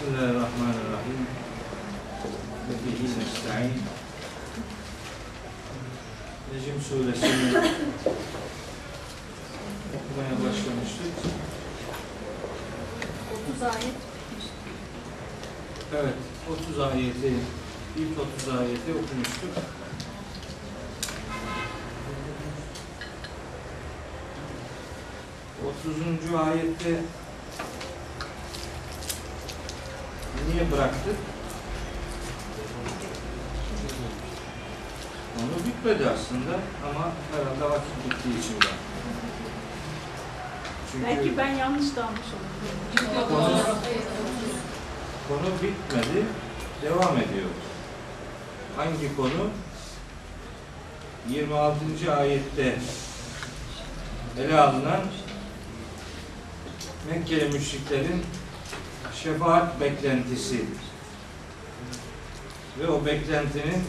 Bismillahirrahmanirrahim. Ve bihi nesta'in. Necim suresini okumaya başlamıştık. 30 ayet Evet, 30 ayeti, ilk 30 ayeti okumuştuk. Otuzuncu ayette niye bıraktık? Onu bitmedi aslında ama herhalde vakit bittiği için. Çünkü Belki ben yanlış da almış olabilirim. Konu- konu bitmedi, devam ediyor. Hangi konu? 26. ayette ele alınan Mekkeli müşriklerin şefaat beklentisi ve o beklentinin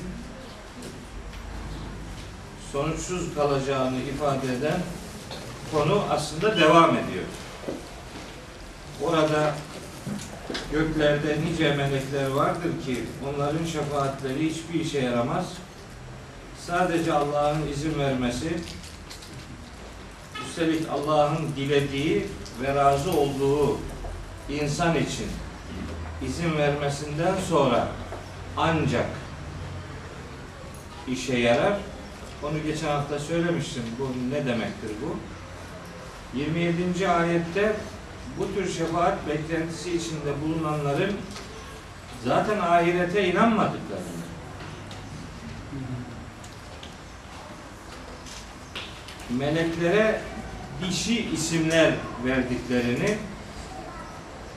sonuçsuz kalacağını ifade eden konu aslında devam ediyor. Orada göklerde nice melekler vardır ki onların şefaatleri hiçbir işe yaramaz. Sadece Allah'ın izin vermesi, üstelik Allah'ın dilediği ve razı olduğu insan için izin vermesinden sonra ancak işe yarar. Onu geçen hafta söylemiştim. Bu ne demektir bu? 27. ayette bu tür şefaat beklentisi içinde bulunanların zaten ahirete inanmadıklarını meleklere dişi isimler verdiklerini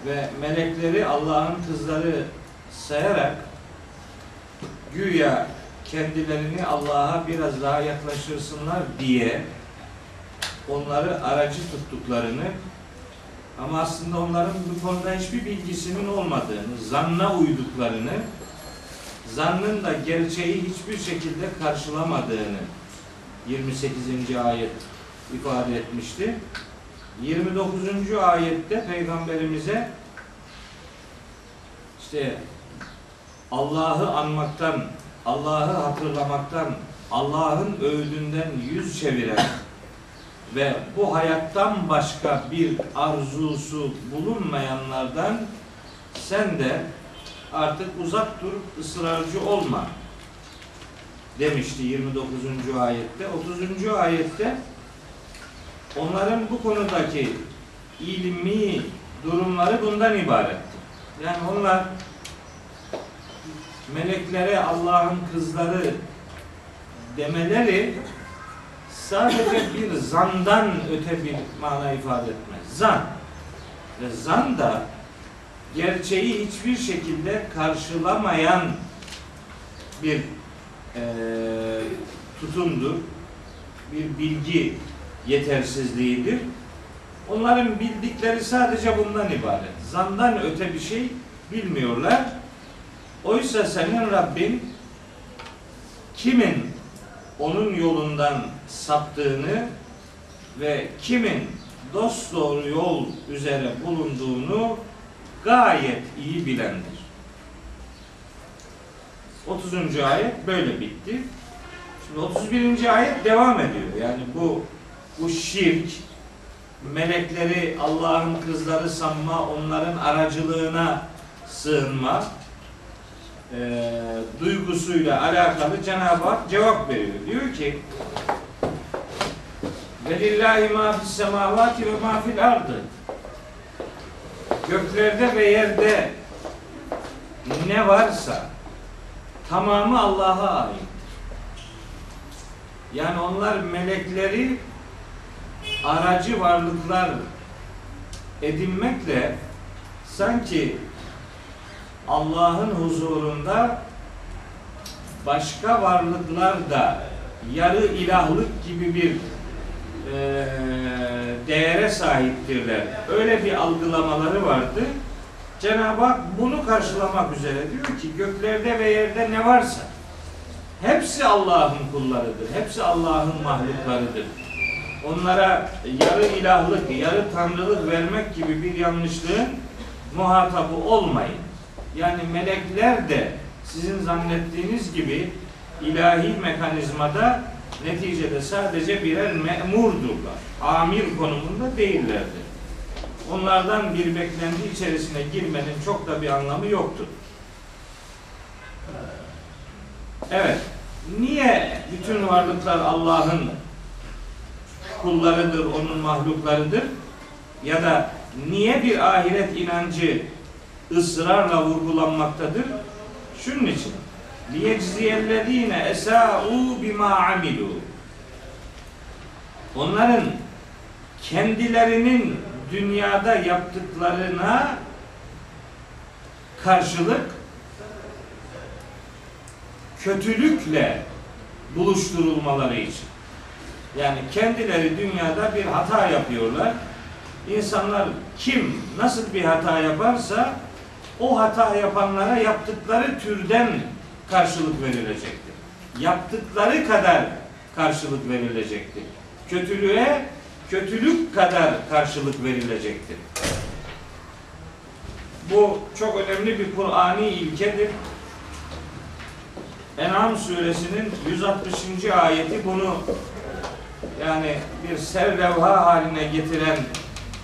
ve melekleri Allah'ın kızları sayarak güya kendilerini Allah'a biraz daha yaklaştırsınlar diye onları aracı tuttuklarını ama aslında onların bu konuda hiçbir bilgisinin olmadığını, zanna uyduklarını, zannın da gerçeği hiçbir şekilde karşılamadığını 28. ayet ifade etmişti. 29. ayette Peygamberimize işte Allah'ı anmaktan, Allah'ı hatırlamaktan, Allah'ın övdüğünden yüz çeviren ve bu hayattan başka bir arzusu bulunmayanlardan sen de artık uzak dur, ısrarcı olma demişti 29. ayette. 30. ayette onların bu konudaki ilmi durumları bundan ibaretti. Yani onlar meleklere Allah'ın kızları demeleri sadece bir zandan öte bir mana ifade etmez. Zan. Ve zan da gerçeği hiçbir şekilde karşılamayan bir e, tutumdur. Bir bilgi yetersizliğidir. Onların bildikleri sadece bundan ibaret. Zandan öte bir şey bilmiyorlar. Oysa senin Rabbin kimin onun yolundan saptığını ve kimin dost doğru yol üzere bulunduğunu gayet iyi bilendir. 30. ayet böyle bitti. Şimdi 31. ayet devam ediyor. Yani bu bu şirk, melekleri Allah'ın kızları sanma, onların aracılığına sığınma e, duygusuyla alakalı Cenab-ı Hak cevap veriyor. Diyor ki Velillahi ma fis semavati ve ma fil ardı Göklerde ve yerde ne varsa tamamı Allah'a aittir. Yani onlar melekleri aracı varlıklar edinmekle sanki Allah'ın huzurunda başka varlıklar da yarı ilahlık gibi bir e, değere sahiptirler. Öyle bir algılamaları vardı. Cenab-ı Hak bunu karşılamak üzere diyor ki göklerde ve yerde ne varsa hepsi Allah'ın kullarıdır. Hepsi Allah'ın mahluklarıdır. Onlara yarı ilahlık, yarı tanrılık vermek gibi bir yanlışlığın muhatabı olmayın. Yani melekler de sizin zannettiğiniz gibi ilahi mekanizmada neticede sadece birer memurdurlar. Amir konumunda değillerdir. Onlardan bir beklenti içerisine girmenin çok da bir anlamı yoktur. Evet. Niye bütün varlıklar Allah'ın kullarıdır, onun mahluklarıdır? Ya da niye bir ahiret inancı ısrarla vurgulanmaktadır? Şunun için. liyecziyellezine esa'u bima amilu. Onların kendilerinin dünyada yaptıklarına karşılık kötülükle buluşturulmaları için. Yani kendileri dünyada bir hata yapıyorlar. İnsanlar kim nasıl bir hata yaparsa o hata yapanlara yaptıkları türden karşılık verilecektir. Yaptıkları kadar karşılık verilecektir. Kötülüğe kötülük kadar karşılık verilecektir. Bu çok önemli bir Kur'ani ilkedir. En'am suresinin 160. ayeti bunu yani bir serlevha haline getiren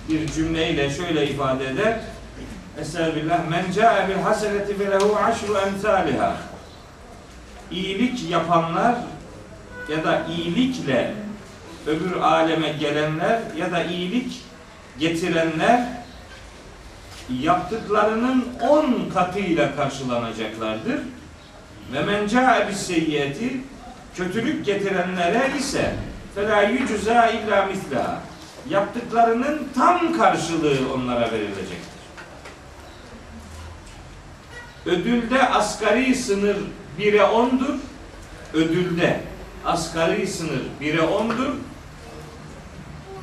bir cümleyle şöyle ifade eder. Estağfirullah. Men ca'e bil haseneti ve lehu aşru emsaliha. İyilik yapanlar ya da iyilikle öbür aleme gelenler ya da iyilik getirenler yaptıklarının on katıyla karşılanacaklardır. Ve men ca'e bis seyyiyeti kötülük getirenlere ise felâ yücüzâ illa mislâ yaptıklarının tam karşılığı onlara verilecektir. Ödülde asgari sınır 1'e 10'dur. Ödülde asgari sınır 1'e 10'dur.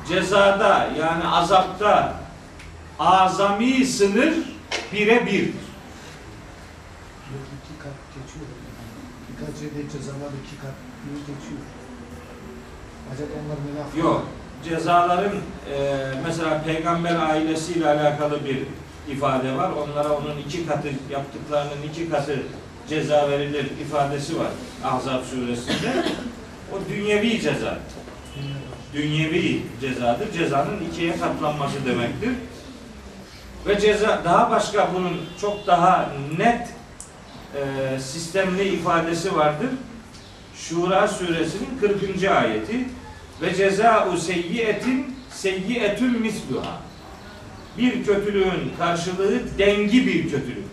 Cezada yani azapta azami sınır 1'e 1'dir. iki kat geçiyor. Birkaç yerde cezalar iki kat geçiyor. Onlar ne laf? Yok. Cezaların e, mesela peygamber ailesiyle alakalı bir ifade var. Onlara onun iki katı yaptıklarının iki katı ceza verilir ifadesi var Ahzab suresinde. O dünyevi ceza. Dünyevi cezadır. Cezanın ikiye katlanması demektir. Ve ceza daha başka bunun çok daha net e, sistemli ifadesi vardır. Şura suresinin 40. ayeti ve ceza'u seyyiyetin seyyiyetül misluha. Bir kötülüğün karşılığı dengi bir kötülük.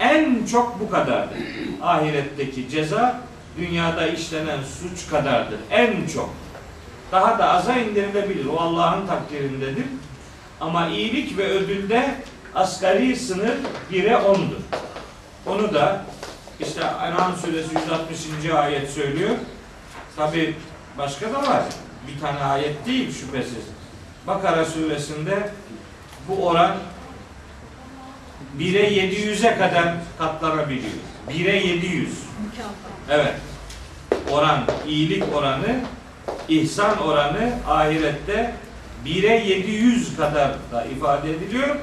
En çok bu kadardır. Ahiretteki ceza dünyada işlenen suç kadardır. En çok. Daha da aza indirilebilir. O Allah'ın takdirindedir. Ama iyilik ve ödülde asgari sınır 1'e 10'dur. Onu da işte En'am suresi 160. ayet söylüyor. Tabi başka da var. Bir tane ayet değil şüphesiz. Bakara suresinde bu oran 1'e 700'e kadar katlanabiliyor. 1'e 700. Mükafat. Evet. Oran, iyilik oranı, ihsan oranı ahirette 1'e 700 kadar da ifade ediliyor.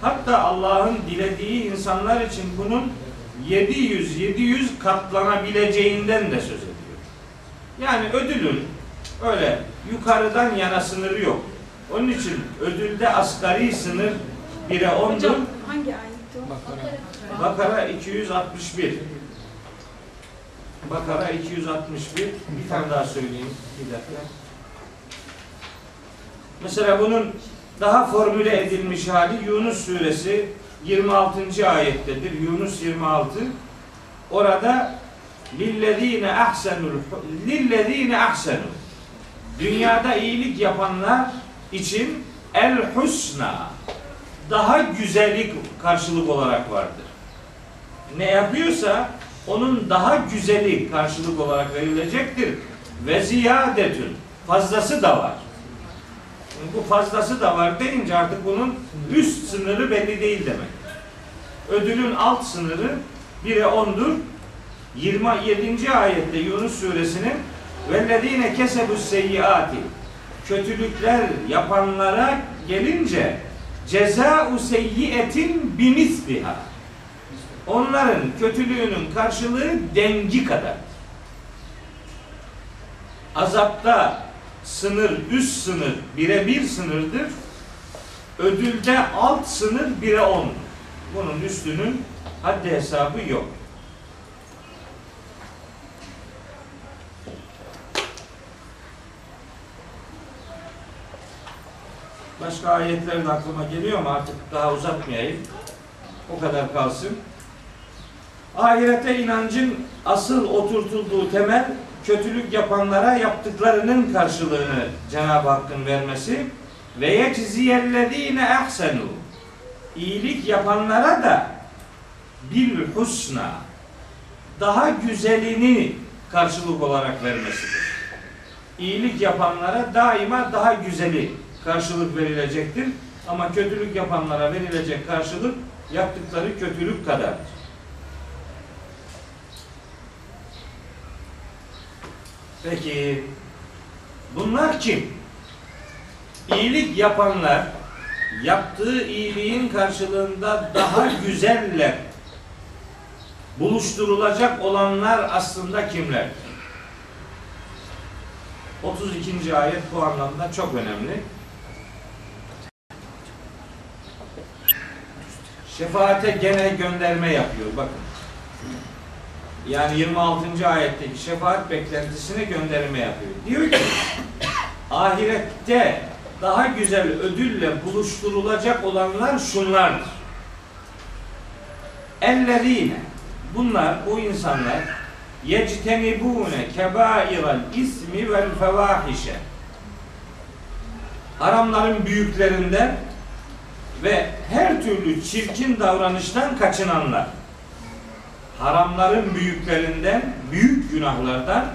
Hatta Allah'ın dilediği insanlar için bunun 700-700 katlanabileceğinden de söz. Yani ödülün öyle yukarıdan yana sınırı yok. Onun için ödülde asgari sınır 1'e 10'dur. Hocam hangi ayetti o? Bakara. Bakara 261. Bakara 261. Bir tane daha söyleyeyim. Bir dakika. Mesela bunun daha formüle edilmiş hali Yunus suresi 26. ayettedir. Yunus 26. Orada lillezine ahsenul lillezine ahsenu dünyada iyilik yapanlar için el husna daha güzellik karşılık olarak vardır. Ne yapıyorsa onun daha güzeli karşılık olarak verilecektir. Ve ziyadetün fazlası da var. Bu fazlası da var deyince artık bunun üst sınırı belli değil demek. Ödülün alt sınırı 1'e 10'dur. 27. ayette Yunus suresinin vellezine kesebus seyyiati kötülükler yapanlara gelince cezâ'u seyyiyetin bimisliha. Onların kötülüğünün karşılığı dengi kadar. Azapta sınır, üst sınır bire bir sınırdır. Ödülde alt sınır bire on. Bunun üstünün haddi hesabı yok. Başka ayetler de aklıma geliyor ama artık daha uzatmayayım. O kadar kalsın. Ahirete inancın asıl oturtulduğu temel kötülük yapanlara yaptıklarının karşılığını Cenab-ı Hakk'ın vermesi ve yecziyellezine ehsenu iyilik yapanlara da bil husna daha güzelini karşılık olarak vermesidir. İyilik yapanlara daima daha güzeli karşılık verilecektir. Ama kötülük yapanlara verilecek karşılık yaptıkları kötülük kadardır. Peki bunlar kim? İyilik yapanlar yaptığı iyiliğin karşılığında daha güzelle buluşturulacak olanlar aslında kimler? 32. ayet bu anlamda çok önemli. Şefaate gene gönderme yapıyor. Bakın. Yani 26. ayetteki şefaat beklentisine gönderme yapıyor. Diyor ki ahirette daha güzel ödülle buluşturulacak olanlar şunlardır. Ellezine bunlar bu insanlar yectenibune kebairal ismi vel fevahişe haramların büyüklerinden ve her türlü çirkin davranıştan kaçınanlar haramların büyüklerinden büyük günahlardan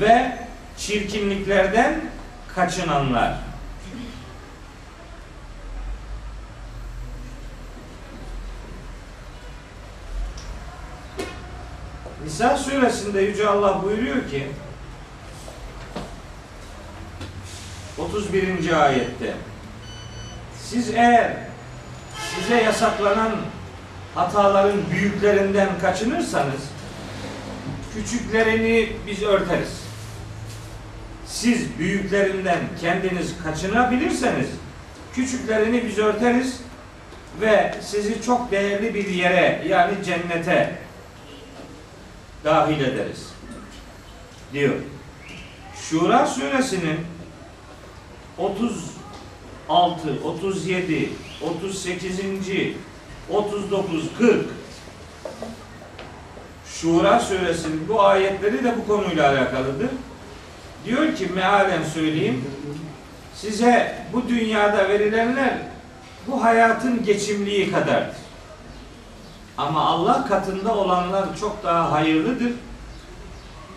ve çirkinliklerden kaçınanlar Nisa suresinde Yüce Allah buyuruyor ki 31. ayette siz eğer size yasaklanan hataların büyüklerinden kaçınırsanız küçüklerini biz örteriz. Siz büyüklerinden kendiniz kaçınabilirseniz küçüklerini biz örteriz ve sizi çok değerli bir yere yani cennete dahil ederiz. Diyor. Şura suresinin 36, 37, 38. 39, 40 Şura suresinin bu ayetleri de bu konuyla alakalıdır. Diyor ki mealen söyleyeyim size bu dünyada verilenler bu hayatın geçimliği kadardır. Ama Allah katında olanlar çok daha hayırlıdır.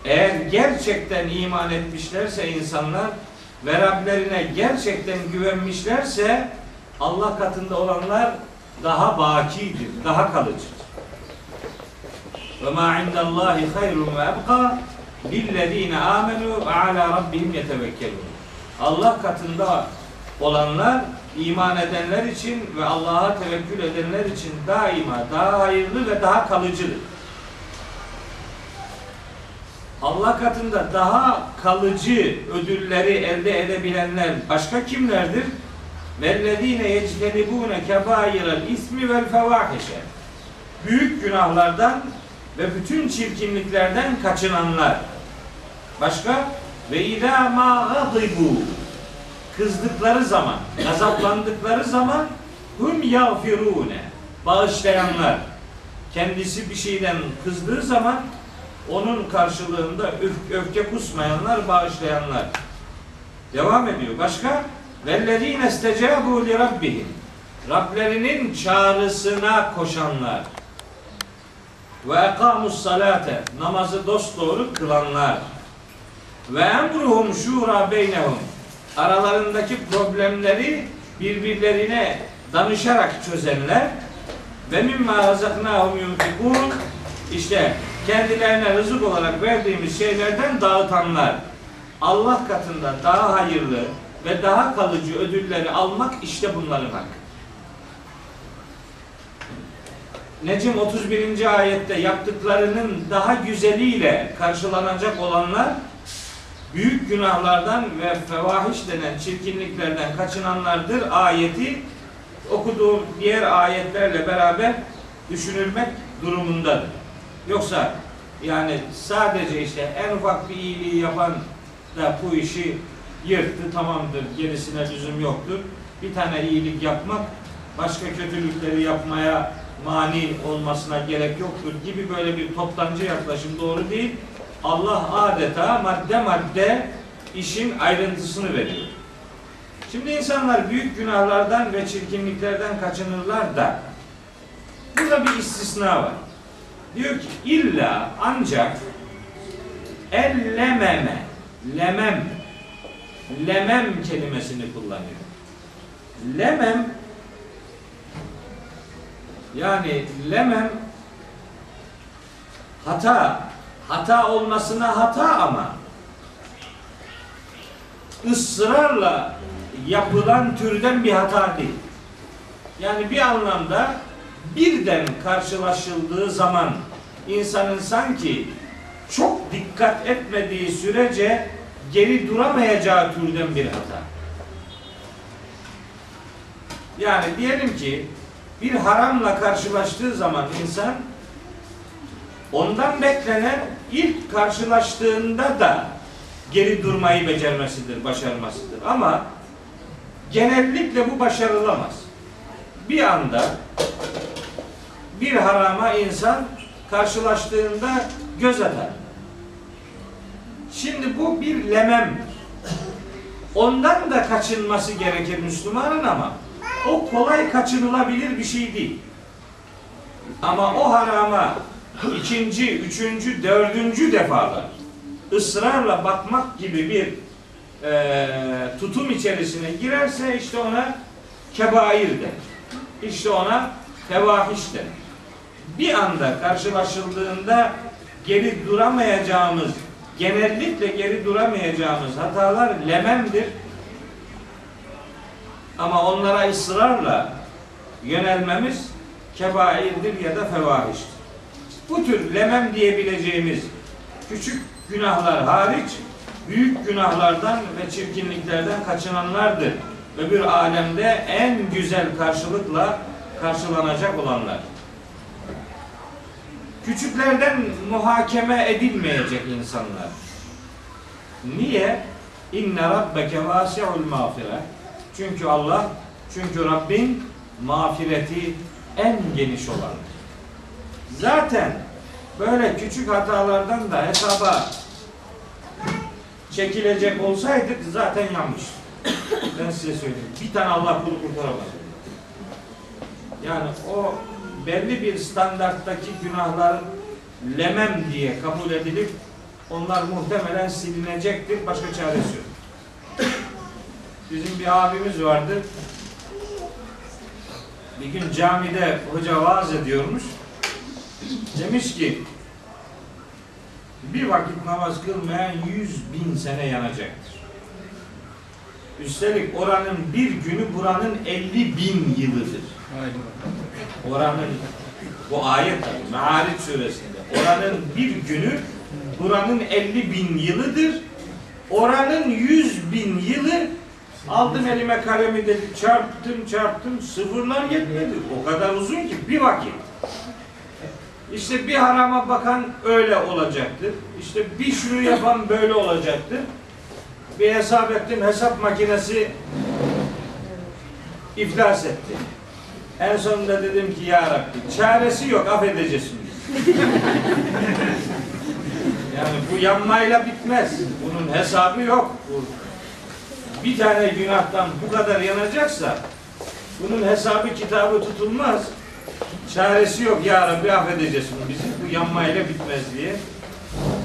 Eğer gerçekten iman etmişlerse insanlar ve Rablerine gerçekten güvenmişlerse Allah katında olanlar daha bakidir, daha kalıcıdır. Ve ma indallahi hayrun ve ebqa lillezine amenu ve ala rabbihim yetevekkelun. Allah katında olanlar iman edenler için ve Allah'a tevekkül edenler için daima daha hayırlı ve daha kalıcıdır. Allah katında daha kalıcı ödülleri elde edebilenler başka kimlerdir? Vellezine yectenibune kebairel ismi vel fevahişe. Büyük günahlardan ve bütün çirkinliklerden kaçınanlar. Başka? Ve idâ mâ gadibu. Kızdıkları zaman, gazaplandıkları zaman hum yağfirûne. Bağışlayanlar. Kendisi bir şeyden kızdığı zaman onun karşılığında öfke kusmayanlar, bağışlayanlar. Devam ediyor. Başka? Vellezine istecebu li rabbihim. Rablerinin çağrısına koşanlar. Ve ekamus salate. Namazı dosdoğru kılanlar. Ve emruhum şura beynehum. Aralarındaki problemleri birbirlerine danışarak çözenler. Ve mimma razaknahum yunfikun. İşte kendilerine rızık olarak verdiğimiz şeylerden dağıtanlar Allah katında daha hayırlı ve daha kalıcı ödülleri almak işte bunların hakkı. Necim 31. ayette yaptıklarının daha güzeliyle karşılanacak olanlar büyük günahlardan ve fevahiş denen çirkinliklerden kaçınanlardır ayeti okuduğum diğer ayetlerle beraber düşünülmek durumundadır. Yoksa yani sadece işte en ufak bir iyiliği yapan da bu işi yırttı tamamdır gerisine lüzum yoktur. Bir tane iyilik yapmak başka kötülükleri yapmaya mani olmasına gerek yoktur gibi böyle bir toptancı yaklaşım doğru değil. Allah adeta madde madde işin ayrıntısını veriyor. Şimdi insanlar büyük günahlardan ve çirkinliklerden kaçınırlar da burada bir istisna var. Diyor ki illa ancak ellememe lemem lemem kelimesini kullanıyor. Lemem yani lemem hata hata olmasına hata ama ısrarla yapılan türden bir hata değil. Yani bir anlamda birden karşılaşıldığı zaman insanın sanki çok dikkat etmediği sürece geri duramayacağı türden bir hata. Yani diyelim ki bir haramla karşılaştığı zaman insan ondan beklenen ilk karşılaştığında da geri durmayı becermesidir, başarmasıdır. Ama genellikle bu başarılamaz. Bir anda bir harama insan karşılaştığında göz atar. Şimdi bu bir lememdir. Ondan da kaçınması gerekir Müslümanın ama o kolay kaçınılabilir bir şey değil. Ama o harama ikinci, üçüncü, dördüncü defalar ısrarla bakmak gibi bir e, tutum içerisine girerse işte ona kebair denir. İşte ona fevahiş denir. Bir anda karşılaşıldığında geri duramayacağımız, genellikle geri duramayacağımız hatalar lememdir. Ama onlara ısrarla yönelmemiz kebairdir ya da fevahiştir. Bu tür lemem diyebileceğimiz küçük günahlar hariç büyük günahlardan ve çirkinliklerden kaçınanlardır. Öbür alemde en güzel karşılıkla karşılanacak olanlar. Küçüklerden muhakeme edilmeyecek insanlar. Niye? İnne rabbeke vasi'ul mağfire. Çünkü Allah, çünkü Rabbin mağfireti en geniş olandır. Zaten böyle küçük hatalardan da hesaba çekilecek olsaydık zaten yanlış. Ben size söyleyeyim. Bir tane Allah kulu kurtaramaz. Yani o belli bir standarttaki günahların lemem diye kabul edilip onlar muhtemelen silinecektir. Başka çaresi yok. Bizim bir abimiz vardı. Bir gün camide hoca vaaz ediyormuş. Demiş ki bir vakit namaz kılmayan yüz bin sene yanacaktır. Üstelik oranın bir günü buranın elli bin yılıdır. Oranın bu ayet tabi Me'ariç suresinde. Oranın bir günü buranın elli bin yılıdır. Oranın yüz bin yılı aldım elime kalemi dedi çarptım çarptım sıfırlar yetmedi. O kadar uzun ki bir vakit. İşte bir harama bakan öyle olacaktır. İşte bir şunu yapan böyle olacaktır. Bir hesap ettim hesap makinesi iflas etti. En sonunda dedim ki ya Rabbi çaresi yok affedeceksin. yani bu yanmayla bitmez. Bunun hesabı yok. Bir tane günahtan bu kadar yanacaksa bunun hesabı kitabı tutulmaz. Çaresi yok ya Rabbi affedeceksin bizi. Bu yanmayla bitmez diye.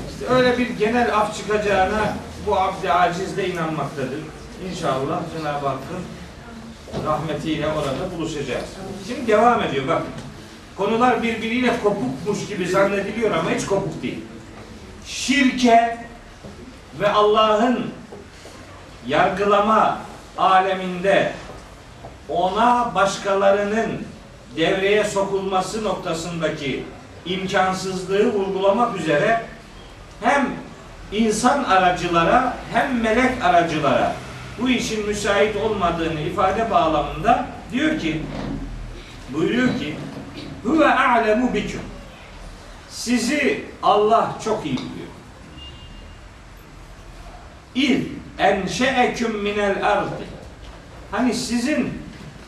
İşte öyle bir genel af çıkacağına bu abdi aciz de inanmaktadır. İnşallah Cenab-ı Hakk'ın rahmetiyle orada buluşacağız. Şimdi devam ediyor bak. Konular birbiriyle kopukmuş gibi zannediliyor ama hiç kopuk değil. Şirke ve Allah'ın yargılama aleminde ona başkalarının devreye sokulması noktasındaki imkansızlığı vurgulamak üzere hem insan aracılara hem melek aracılara bu işin müsait olmadığını ifade bağlamında diyor ki buyuruyor ki huve a'lemu biküm sizi Allah çok iyi biliyor. İz enşeeküm minel ardı Hani sizin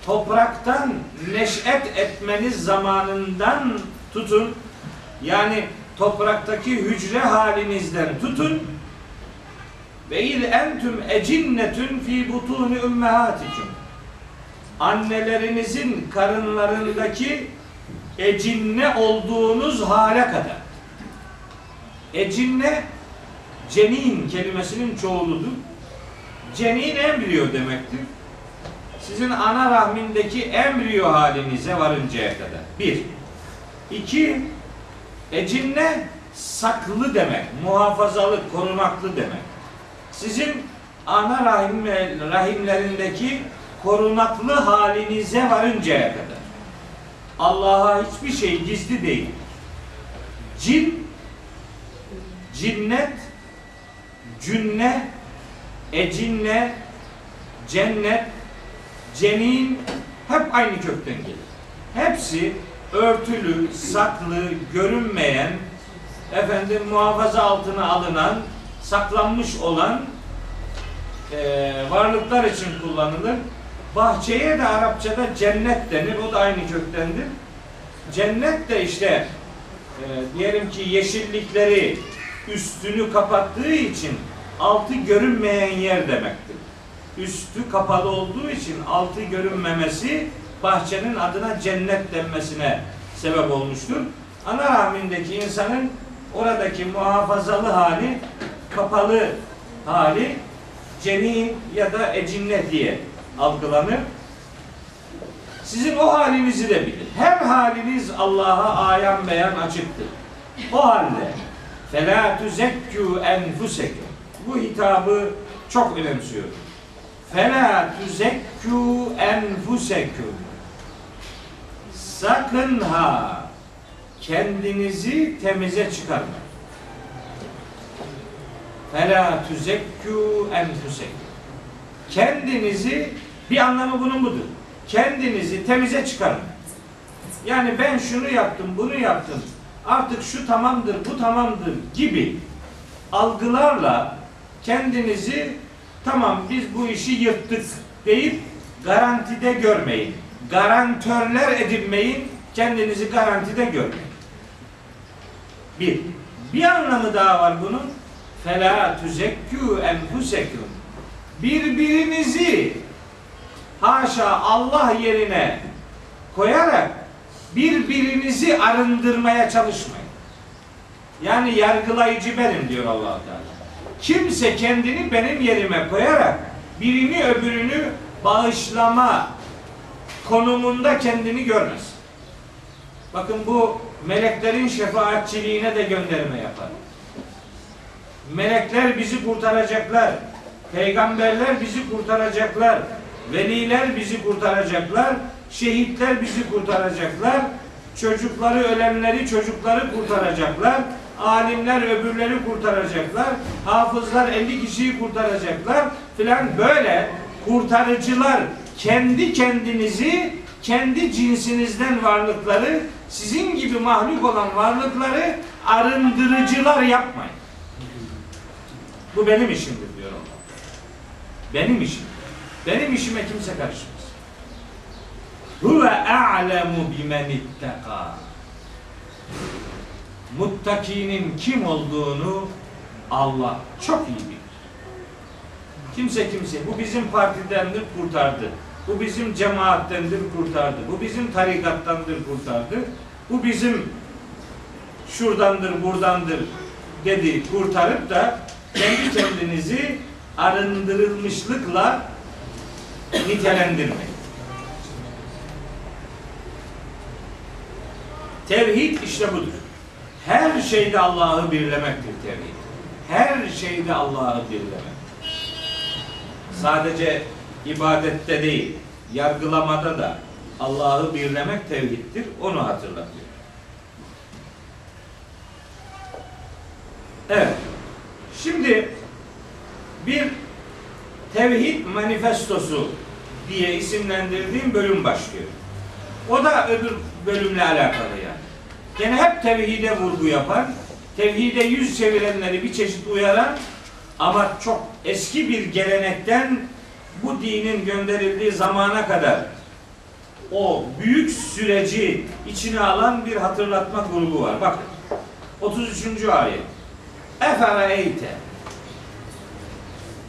topraktan neş'et etmeniz zamanından tutun yani topraktaki hücre halinizden tutun ve il entüm ecinnetün fi butuni ümmehatikum annelerinizin karınlarındaki ecinne olduğunuz hale kadar ecinne cenin kelimesinin çoğuludur. Cenin embriyo demektir. Sizin ana rahmindeki embriyo halinize varıncaya kadar. Bir. İki, ecinne saklı demek, muhafazalı, korunaklı demek. Sizin ana rahim, rahimlerindeki korunaklı halinize varıncaya kadar. Allah'a hiçbir şey gizli değil. Cin, cinnet, cünne, ecinne, cennet, cenin hep aynı kökten gelir. Hepsi örtülü, saklı, görünmeyen, efendim muhafaza altına alınan, saklanmış olan e, varlıklar için kullanılır. Bahçeye de Arapçada cennet denir. O da aynı köktendir. Cennet de işte e, diyelim ki yeşillikleri üstünü kapattığı için altı görünmeyen yer demektir. Üstü kapalı olduğu için altı görünmemesi bahçenin adına cennet denmesine sebep olmuştur. Ana rahmindeki insanın oradaki muhafazalı hali, kapalı hali cenin ya da ecinne diye algılanır. Sizin o halinizi de bilir. Her haliniz Allah'a ayan beyan açıktır. O halde فَلَا تُزَكُّوا اَنْفُسَكُمْ Bu hitabı çok önemsiyorum. فَلَا تُزَكُّوا اَنْفُسَكُمْ Sakın ha kendinizi temize çıkarmayın. Fela tüzekkû enfüsekum. Kendinizi bir anlamı bunun budur. Kendinizi temize çıkarın. Yani ben şunu yaptım, bunu yaptım. Artık şu tamamdır, bu tamamdır gibi algılarla kendinizi tamam biz bu işi yırttık deyip garantide görmeyin. Garantörler edinmeyin, kendinizi garantide görmeyin. Bir. Bir anlamı daha var bunun. Fela tuzekkü enfusekum. Birbirinizi haşa Allah yerine koyarak birbirinizi arındırmaya çalışmayın. Yani yargılayıcı benim diyor allah Teala. Kimse kendini benim yerime koyarak birini öbürünü bağışlama konumunda kendini görmez. Bakın bu meleklerin şefaatçiliğine de gönderme yapar. Melekler bizi kurtaracaklar. Peygamberler bizi kurtaracaklar. Veliler bizi kurtaracaklar. Şehitler bizi kurtaracaklar. Çocukları ölenleri çocukları kurtaracaklar. Alimler öbürleri kurtaracaklar. Hafızlar 50 kişiyi kurtaracaklar. Filan böyle kurtarıcılar kendi kendinizi kendi cinsinizden varlıkları sizin gibi mahluk olan varlıkları arındırıcılar yapmayın. Bu benim işimdir diyor Allah. Benim işim. Benim işime kimse karışmaz. Huve a'lemu bimen itteka. Muttakinin kim olduğunu Allah çok iyi bilir. Kimse kimse bu bizim partidendir kurtardı. Bu bizim cemaattendir kurtardı. Bu bizim tarikattandır kurtardı. Bu bizim şuradandır buradandır dedi kurtarıp da kendi kendinizi arındırılmışlıkla nitelendirmeyin. Tevhid işte budur. Her şeyde Allah'ı birlemektir tevhid. Her şeyde Allah'ı birlemek. Sadece ibadette değil, yargılamada da, Allah'ı birlemek tevhiddir. Onu hatırlatıyor. Evet. Şimdi bir tevhid manifestosu diye isimlendirdiğim bölüm başlıyor. O da öbür bölümle alakalı yani. Gene hep tevhide vurgu yapan, tevhide yüz çevirenleri bir çeşit uyaran ama çok eski bir gelenekten bu dinin gönderildiği zamana kadar o büyük süreci içine alan bir hatırlatma grubu var. Bakın 33. ayet. Eferaeyte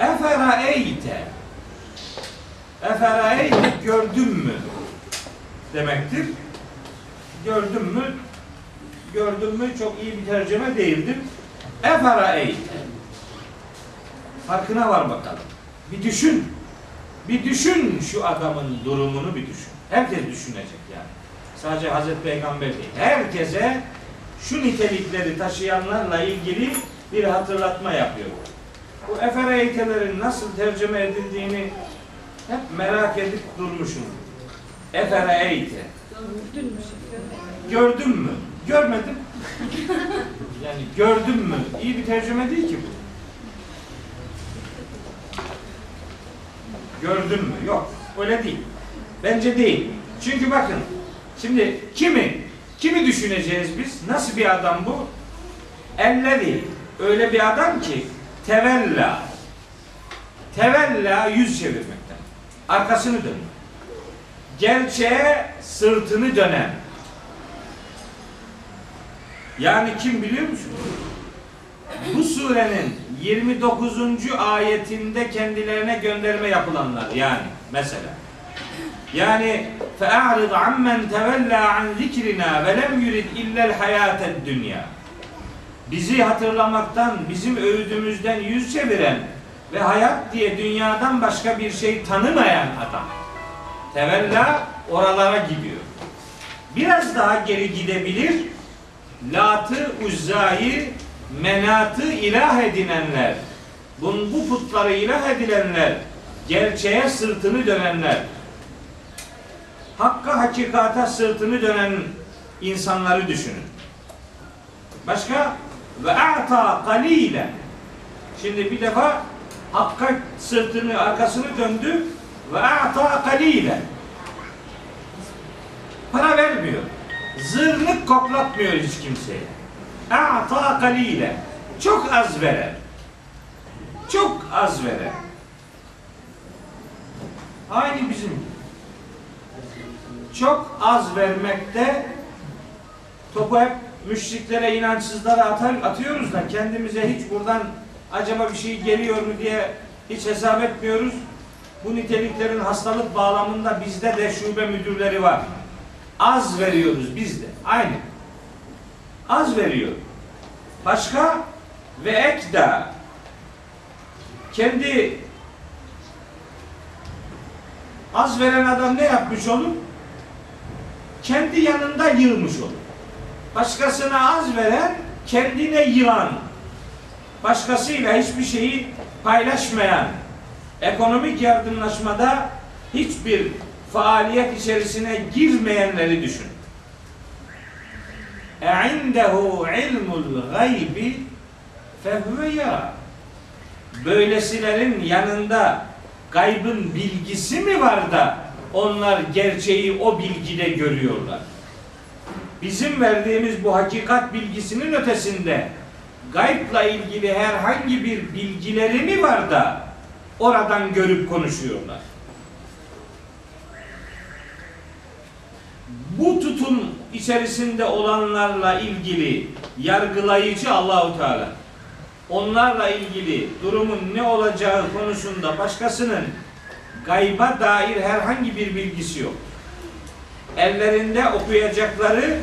Eferaeyte Eferaeyte gördün mü? Demektir. Gördün mü? Gördün mü? Çok iyi bir tercüme değildir. Eferaeyte Farkına var bakalım. Bir düşün. Bir düşün şu adamın durumunu bir düşün. Herkes düşünecek yani. Sadece Hazreti Peygamber değil. Herkese şu nitelikleri taşıyanlarla ilgili bir hatırlatma yapıyor. Bu efereytelerin nasıl tercüme edildiğini hep merak edip durmuşum. Gördün mü? Gördün mü? Görmedim. Yani gördün mü? İyi bir tercüme değil ki bu. Gördün mü? Yok. Öyle değil. Bence değil. Çünkü bakın şimdi kimi kimi düşüneceğiz biz? Nasıl bir adam bu? Ellezi öyle bir adam ki tevella tevella yüz çevirmekten. Arkasını dönüyor. Gerçeğe sırtını dönen. Yani kim biliyor musunuz? Bu surenin 29. ayetinde kendilerine gönderme yapılanlar yani mesela. Yani فَاَعْرِضْ عَمَّنْ تَوَلَّا عَنْ ذِكْرِنَا وَلَمْ يُرِدْ اِلَّا الْحَيَاةَ الدُّنْيَا Bizi hatırlamaktan, bizim öğüdümüzden yüz çeviren ve hayat diye dünyadan başka bir şey tanımayan adam. Tevella oralara gidiyor. Biraz daha geri gidebilir. Lat'ı, Uzza'yı, Menat'ı ilah edinenler, bun, bu putları ilah edilenler, gerçeğe sırtını dönenler, hakka hakikata sırtını dönen insanları düşünün. Başka ve a'ta kalile. Şimdi bir defa hakka sırtını arkasını döndü ve a'ta kalile. Para vermiyor. Zırnık koklatmıyor hiç kimseye. A'ta kalile. Çok az veren. Çok az veren. Aynı bizim. Çok az vermekte topu hep müşriklere, inançsızlara atar, atıyoruz da kendimize hiç buradan acaba bir şey geliyor mu diye hiç hesap etmiyoruz. Bu niteliklerin hastalık bağlamında bizde de şube müdürleri var. Az veriyoruz biz de. Aynı. Az veriyor. Başka ve ekda kendi az veren adam ne yapmış olur? Kendi yanında yığmış olur. Başkasına az veren kendine yılan. Başkasıyla hiçbir şeyi paylaşmayan, ekonomik yardımlaşmada hiçbir faaliyet içerisine girmeyenleri düşün. اَعِنْدَهُ عِلْمُ الْغَيْبِ فَهُوَ يَرَى Böylesilerin yanında gaybın bilgisi mi var da onlar gerçeği o bilgide görüyorlar? Bizim verdiğimiz bu hakikat bilgisinin ötesinde gaybla ilgili herhangi bir bilgileri mi var da oradan görüp konuşuyorlar? Bu tutum içerisinde olanlarla ilgili yargılayıcı Allahu Teala onlarla ilgili durumun ne olacağı konusunda başkasının gayba dair herhangi bir bilgisi yok. Ellerinde okuyacakları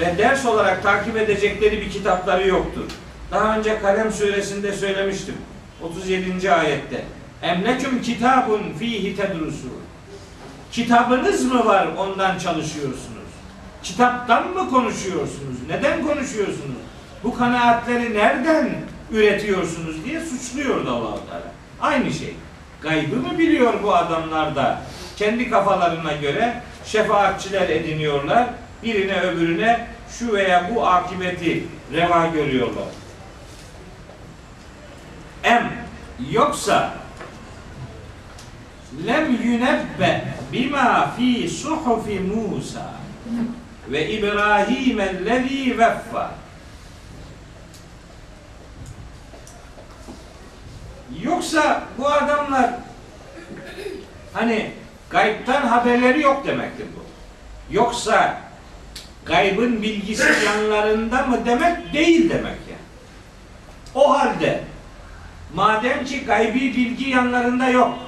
ve ders olarak takip edecekleri bir kitapları yoktur. Daha önce Kalem suresinde söylemiştim. 37. ayette. Emleküm kitabun fihi tedrusun. Kitabınız mı var ondan çalışıyorsunuz? Kitaptan mı konuşuyorsunuz? Neden konuşuyorsunuz? Bu kanaatleri nereden üretiyorsunuz diye suçluyordu allah Teala. Aynı şey. Gaybı mı biliyor bu adamlar da kendi kafalarına göre şefaatçiler ediniyorlar. Birine öbürüne şu veya bu akibeti reva görüyorlar. Em yoksa lem yunebbe bima fi suhufi Musa ve İbrahim ellezî veffa Yoksa bu adamlar hani gaybtan haberleri yok demektir bu. Yoksa gaybın bilgisi yanlarında mı demek değil demek yani. O halde madem ki gaybi bilgi yanlarında yok,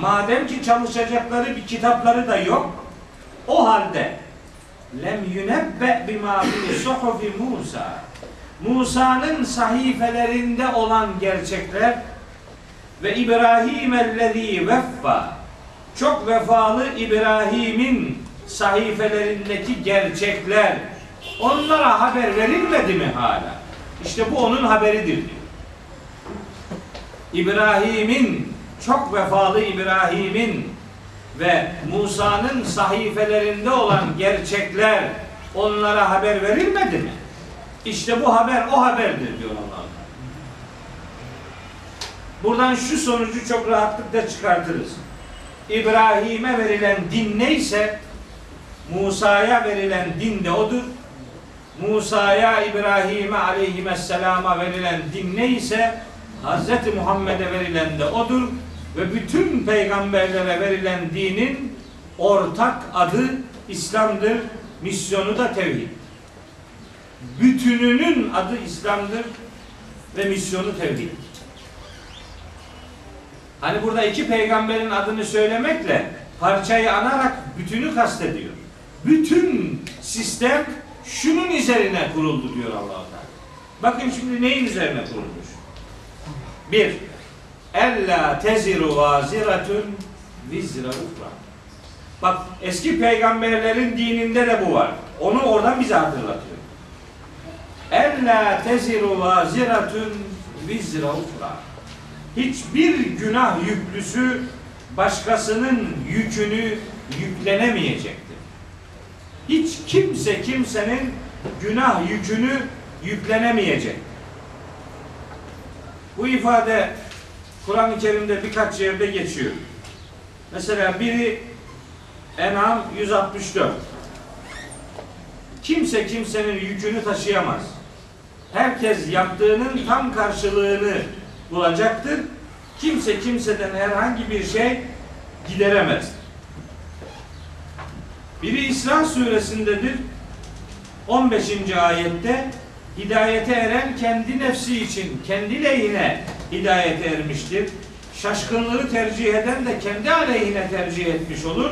madem ki çalışacakları bir kitapları da yok, o halde lem yunebbe bima fi suhufi Musa Musa'nın sahifelerinde olan gerçekler ve İbrahim ellezî veffa çok vefalı İbrahim'in sahifelerindeki gerçekler onlara haber verilmedi mi hala? İşte bu onun haberidir diyor. İbrahim'in çok vefalı İbrahim'in ve Musa'nın sahifelerinde olan gerçekler onlara haber verilmedi mi? İşte bu haber o haberdir diyor Allah. Buradan şu sonucu çok rahatlıkla çıkartırız. İbrahim'e verilen din neyse Musa'ya verilen din de odur. Musa'ya, İbrahim'e aleyhisselama verilen din neyse Hz. Muhammed'e verilen de odur. Ve bütün peygamberlere verilen dinin ortak adı İslam'dır. Misyonu da tevhid. Bütününün adı İslam'dır ve misyonu tevhid. Hani burada iki peygamberin adını söylemekle parçayı anarak bütünü kastediyor. Bütün sistem şunun üzerine kuruldu diyor allah Teala. Bakın şimdi neyin üzerine kurulmuş? Bir, Ella teziru vaziratun vizra ukra. Bak eski peygamberlerin dininde de bu var. Onu oradan bize hatırlatıyor. Ella teziru vaziratun vizra ukra. Hiçbir günah yüklüsü başkasının yükünü yüklenemeyecektir. Hiç kimse kimsenin günah yükünü yüklenemeyecek. Bu ifade Kur'an-ı Kerim'de birkaç yerde geçiyor. Mesela biri En'am 164. Kimse kimsenin yükünü taşıyamaz. Herkes yaptığının tam karşılığını bulacaktır. Kimse kimseden herhangi bir şey gideremez. Biri İsra suresindedir. 15. ayette hidayete eren kendi nefsi için kendi lehine hidayete ermiştir. Şaşkınlığı tercih eden de kendi aleyhine tercih etmiş olur.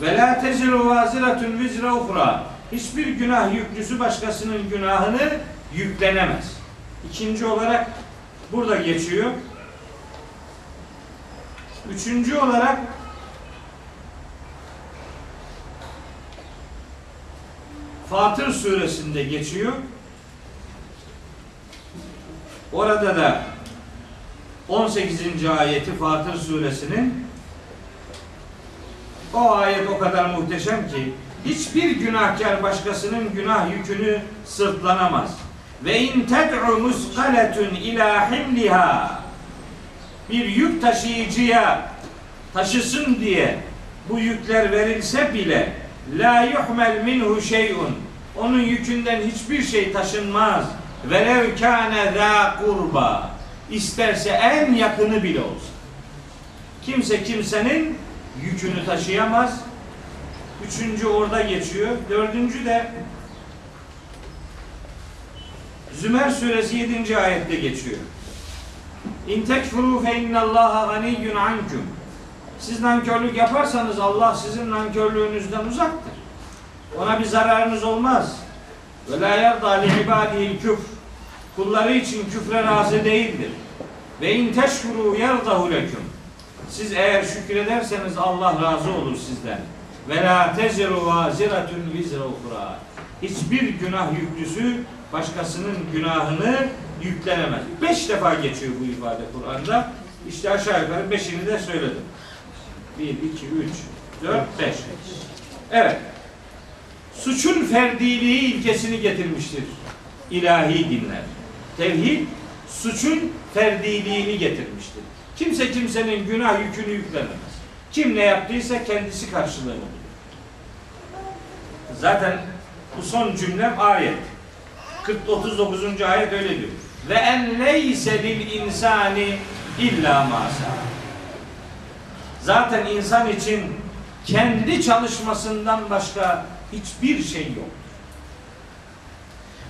Ve la teziru vaziratun vizra uhra. Hiçbir günah yüklüsü başkasının günahını yüklenemez. İkinci olarak burada geçiyor. Üçüncü olarak Fatır suresinde geçiyor. Orada da 18. ayeti Fatır suresinin o ayet o kadar muhteşem ki hiçbir günahkar başkasının günah yükünü sırtlanamaz. Ve in ted'u muskaletun ila himliha bir yük taşıyıcıya taşısın diye bu yükler verilse bile la yuhmel minhu şey'un onun yükünden hiçbir şey taşınmaz. Velev kâne zâ kurba isterse en yakını bile olsun. Kimse kimsenin yükünü taşıyamaz. Üçüncü orada geçiyor. Dördüncü de Zümer suresi 7. ayette geçiyor. İn tekfuru fe innallaha ganiyyun ankum. Siz nankörlük yaparsanız Allah sizin nankörlüğünüzden uzaktır. Ona bir zararınız olmaz. Ve la yerda li ibadihi küfr. Kulları için küfre razı değildir. Ve in teşkuru yerdahu leküm. Siz eğer şükrederseniz Allah razı olur sizden. Ve la teziru vaziratun vizra ukra. Hiçbir günah yüklüsü başkasının günahını yüklenemez. Beş defa geçiyor bu ifade Kur'an'da. İşte aşağı yukarı beşini de söyledim. Bir, iki, üç, 4, 5. Evet. Suçun ferdiliği ilkesini getirmiştir ilahi dinler. Tevhid suçun ferdiliğini getirmiştir. Kimse kimsenin günah yükünü yüklenemez. Kim ne yaptıysa kendisi karşılığını bulur. Zaten bu son cümlem ayet. 40 39. ayet öyle diyor. Ve en leyse lil insani illa ma sa'a. Zaten insan için kendi çalışmasından başka hiçbir şey yok.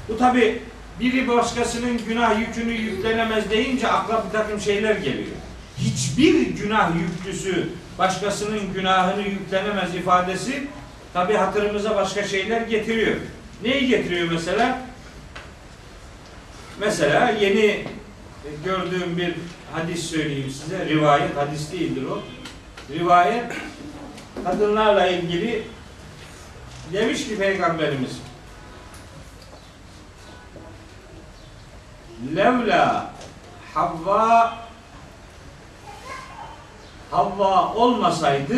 Bu tabi biri başkasının günah yükünü yüklenemez deyince akla bir takım şeyler geliyor. Hiçbir günah yüklüsü başkasının günahını yüklenemez ifadesi tabi hatırımıza başka şeyler getiriyor. Neyi getiriyor mesela? Mesela yeni gördüğüm bir hadis söyleyeyim size. Rivayet, hadis değildir o. Rivayet kadınlarla ilgili demiş ki Peygamberimiz Levla Havva Havva olmasaydı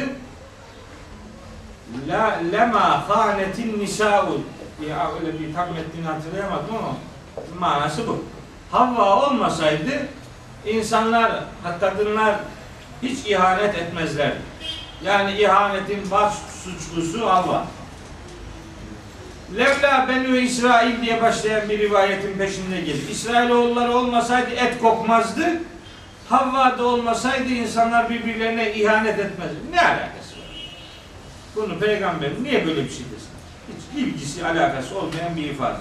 la lema hanetin nisa'u ya öyle bir tam hatırlayamadım ama manası bu. Havva olmasaydı insanlar, kadınlar hiç ihanet etmezler. Yani ihanetin baş suçlusu Havva. Levla Benü İsrail diye başlayan bir rivayetin peşinde gelir. İsrailoğulları olmasaydı et kokmazdı. Havva da olmasaydı insanlar birbirlerine ihanet etmezdi. Ne alakası var? Bunu peygamber niye böyle bir şey desin? Hiç ilgisi alakası olmayan bir ifade.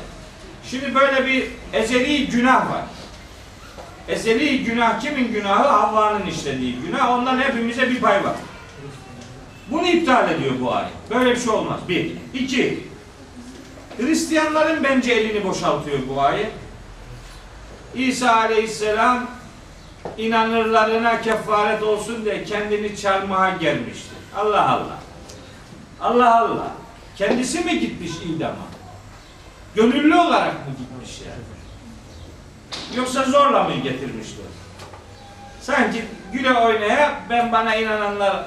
Şimdi böyle bir ezeli günah var. Ezeli günah kimin günahı? Havva'nın işlediği günah. Ondan hepimize bir pay var. Bunu iptal ediyor bu ayet. Böyle bir şey olmaz. Bir. İki. Hristiyanların bence elini boşaltıyor bu ayet. İsa aleyhisselam inanırlarına kefaret olsun diye kendini çarmıha gelmiştir. Allah Allah. Allah Allah. Kendisi mi gitmiş idama? Gönüllü olarak mı gitmiş yani? Yoksa zorla mı getirmişler? Sanki güle oynaya ben bana inananlar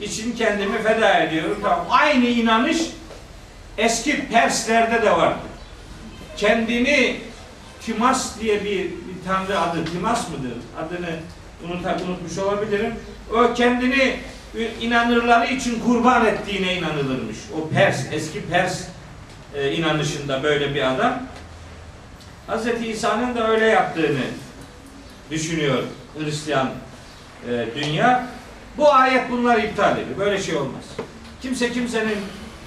için kendimi feda ediyorum. Tamam. Aynı inanış eski Perslerde de vardı. Kendini Timas diye bir, bir tanrı adı, Timas mıdır? Adını unutak, unutmuş olabilirim. O kendini inanırları için kurban ettiğine inanılırmış. O Pers, eski Pers e, inanışında böyle bir adam. Hz. İsa'nın da öyle yaptığını düşünüyor Hristiyan e, dünya. Bu ayet bunları iptal ediyor. Böyle şey olmaz. Kimse kimsenin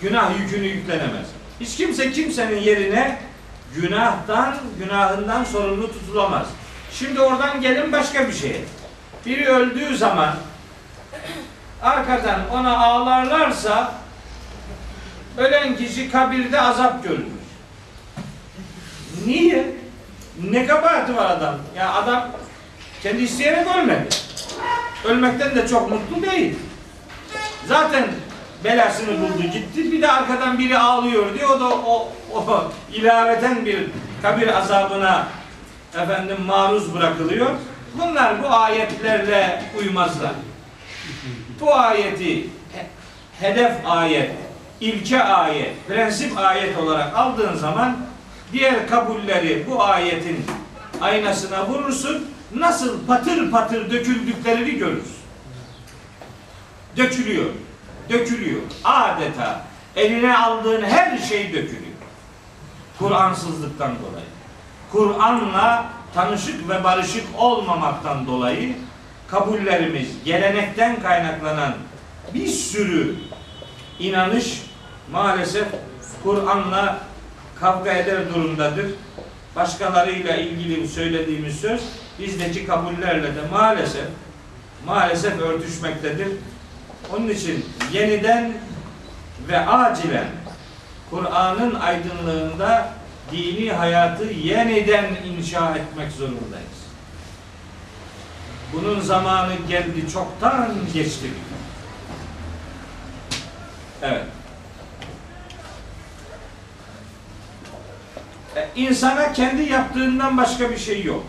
günah yükünü yüklenemez. Hiç kimse kimsenin yerine günahtan, günahından sorumlu tutulamaz. Şimdi oradan gelin başka bir şeye. Biri öldüğü zaman arkadan ona ağlarlarsa ölen kişi kabirde azap görür. Niye? Ne kabahati var adam? Ya adam kendi isteyerek ölmedi. Ölmekten de çok mutlu değil. Zaten belasını buldu gitti. Bir de arkadan biri ağlıyor diye o da o, o ilaveten bir kabir azabına efendim maruz bırakılıyor. Bunlar bu ayetlerle uymazlar. Bu ayeti hedef ayet, ilke ayet, prensip ayet olarak aldığın zaman diğer kabulleri bu ayetin aynasına vurursun. Nasıl patır patır döküldüklerini görürsün. Dökülüyor. Dökülüyor. Adeta eline aldığın her şey dökülüyor. Kur'ansızlıktan dolayı. Kur'an'la tanışık ve barışık olmamaktan dolayı kabullerimiz, gelenekten kaynaklanan bir sürü inanış maalesef Kur'an'la kavga eder durumdadır. Başkalarıyla ilgili söylediğimiz söz bizdeki kabullerle de maalesef maalesef örtüşmektedir. Onun için yeniden ve acilen Kur'an'ın aydınlığında dini hayatı yeniden inşa etmek zorundayız. Bunun zamanı geldi, çoktan geçti. Evet. İnsana kendi yaptığından başka bir şey yok.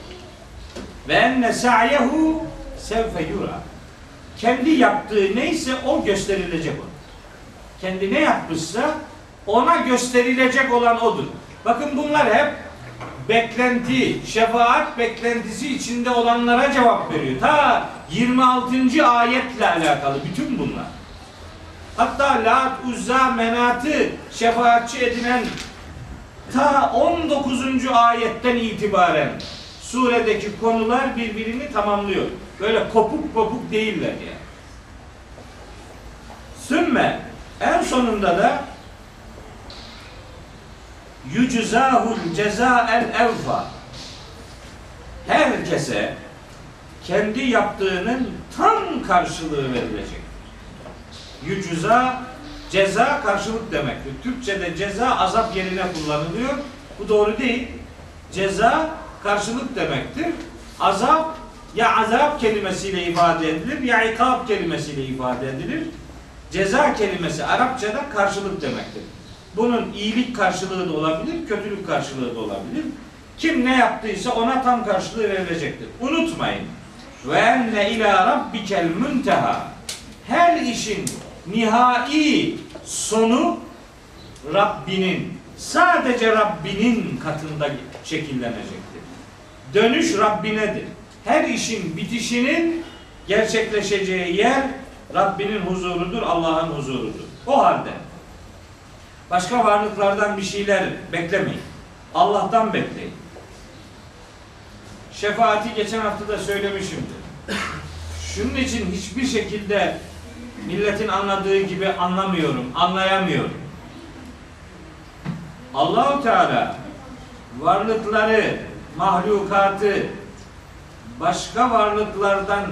Ve enne sa'yehu sevfe yura. Kendi yaptığı neyse o gösterilecek ona. kendi ne yapmışsa ona gösterilecek olan odur. Bakın bunlar hep beklenti, şefaat beklentisi içinde olanlara cevap veriyor. Ta 26. ayetle alakalı bütün bunlar. Hatta Lat, Uzza, Menat'ı şefaatçi edinen ta 19. ayetten itibaren suredeki konular birbirini tamamlıyor. Böyle kopuk kopuk değiller yani. Sümme en sonunda da yüczahul cezael evfa herkese kendi yaptığının tam karşılığı verilecek. Yücüza ceza karşılık demektir. Türkçe'de ceza azap yerine kullanılıyor. Bu doğru değil. Ceza karşılık demektir. Azap ya azap kelimesiyle ifade edilir ya ikab kelimesiyle ifade edilir. Ceza kelimesi Arapçada karşılık demektir. Bunun iyilik karşılığı da olabilir, kötülük karşılığı da olabilir. Kim ne yaptıysa ona tam karşılığı verilecektir. Unutmayın. Ve enne ila rabbikel münteha. Her işin nihai sonu Rabbinin, sadece Rabbinin katında şekillenecektir. Dönüş Rabbinedir. Her işin bitişinin gerçekleşeceği yer Rabbinin huzurudur, Allah'ın huzurudur. O halde başka varlıklardan bir şeyler beklemeyin. Allah'tan bekleyin. Şefaati geçen hafta da söylemişimdir. Şunun için hiçbir şekilde milletin anladığı gibi anlamıyorum, anlayamıyorum. Allahu Teala varlıkları, mahlukatı başka varlıklardan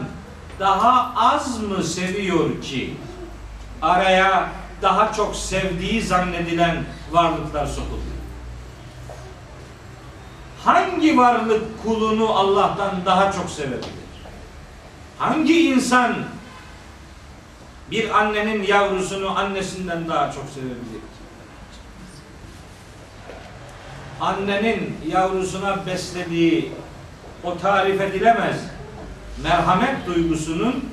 daha az mı seviyor ki araya daha çok sevdiği zannedilen varlıklar sokuluyor? Hangi varlık kulunu Allah'tan daha çok sevebilir? Hangi insan bir annenin yavrusunu annesinden daha çok sevebilir? Annenin yavrusuna beslediği o tarif edilemez merhamet duygusunun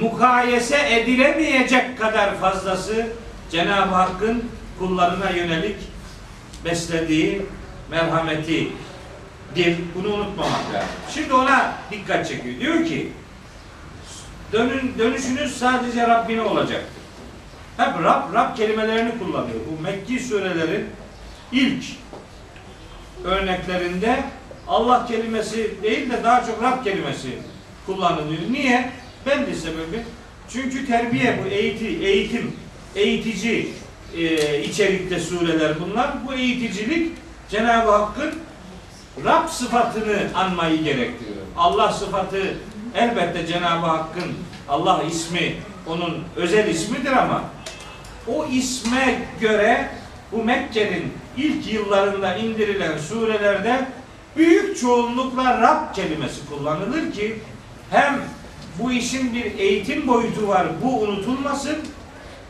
mukayese edilemeyecek kadar fazlası Cenab-ı Hakk'ın kullarına yönelik beslediği merhameti bir bunu unutmamak lazım. Şimdi ona dikkat çekiyor. Diyor ki dönün, dönüşünüz sadece Rabbine olacaktır. Hep Rab, Rab kelimelerini kullanıyor. Bu Mekki surelerin ilk örneklerinde Allah kelimesi değil de daha çok Rab kelimesi kullanılıyor. Niye? Ben de sebebi. Çünkü terbiye bu eğiti, eğitim, eğitici e, içerikte sureler bunlar. Bu eğiticilik Cenab-ı Hakk'ın Rab sıfatını anmayı gerektiriyor. Allah sıfatı elbette Cenab-ı Hakk'ın Allah ismi onun özel ismidir ama o isme göre bu Mekke'nin ilk yıllarında indirilen surelerde büyük çoğunlukla Rab kelimesi kullanılır ki hem bu işin bir eğitim boyutu var bu unutulmasın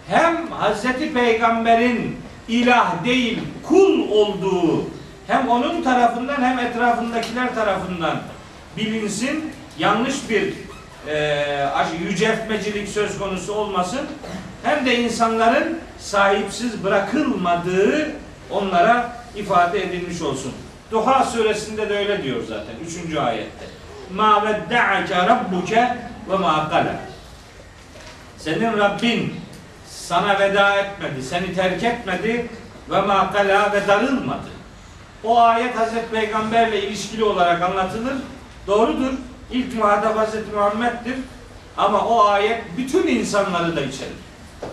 hem Hazreti Peygamber'in ilah değil kul olduğu hem onun tarafından hem etrafındakiler tarafından bilinsin yanlış bir e, yüceltmecilik söz konusu olmasın hem de insanların sahipsiz bırakılmadığı onlara ifade edilmiş olsun. Duha suresinde de öyle diyor zaten 3. ayette. Ma vedda'ake rabbuke ve ma kala. Senin Rabbin sana veda etmedi, seni terk etmedi ve ma kala ve darılmadı. O ayet Hazreti Peygamberle ilişkili olarak anlatılır. Doğrudur. İlk muhatap Hazreti Muhammed'dir. Ama o ayet bütün insanları da içerir.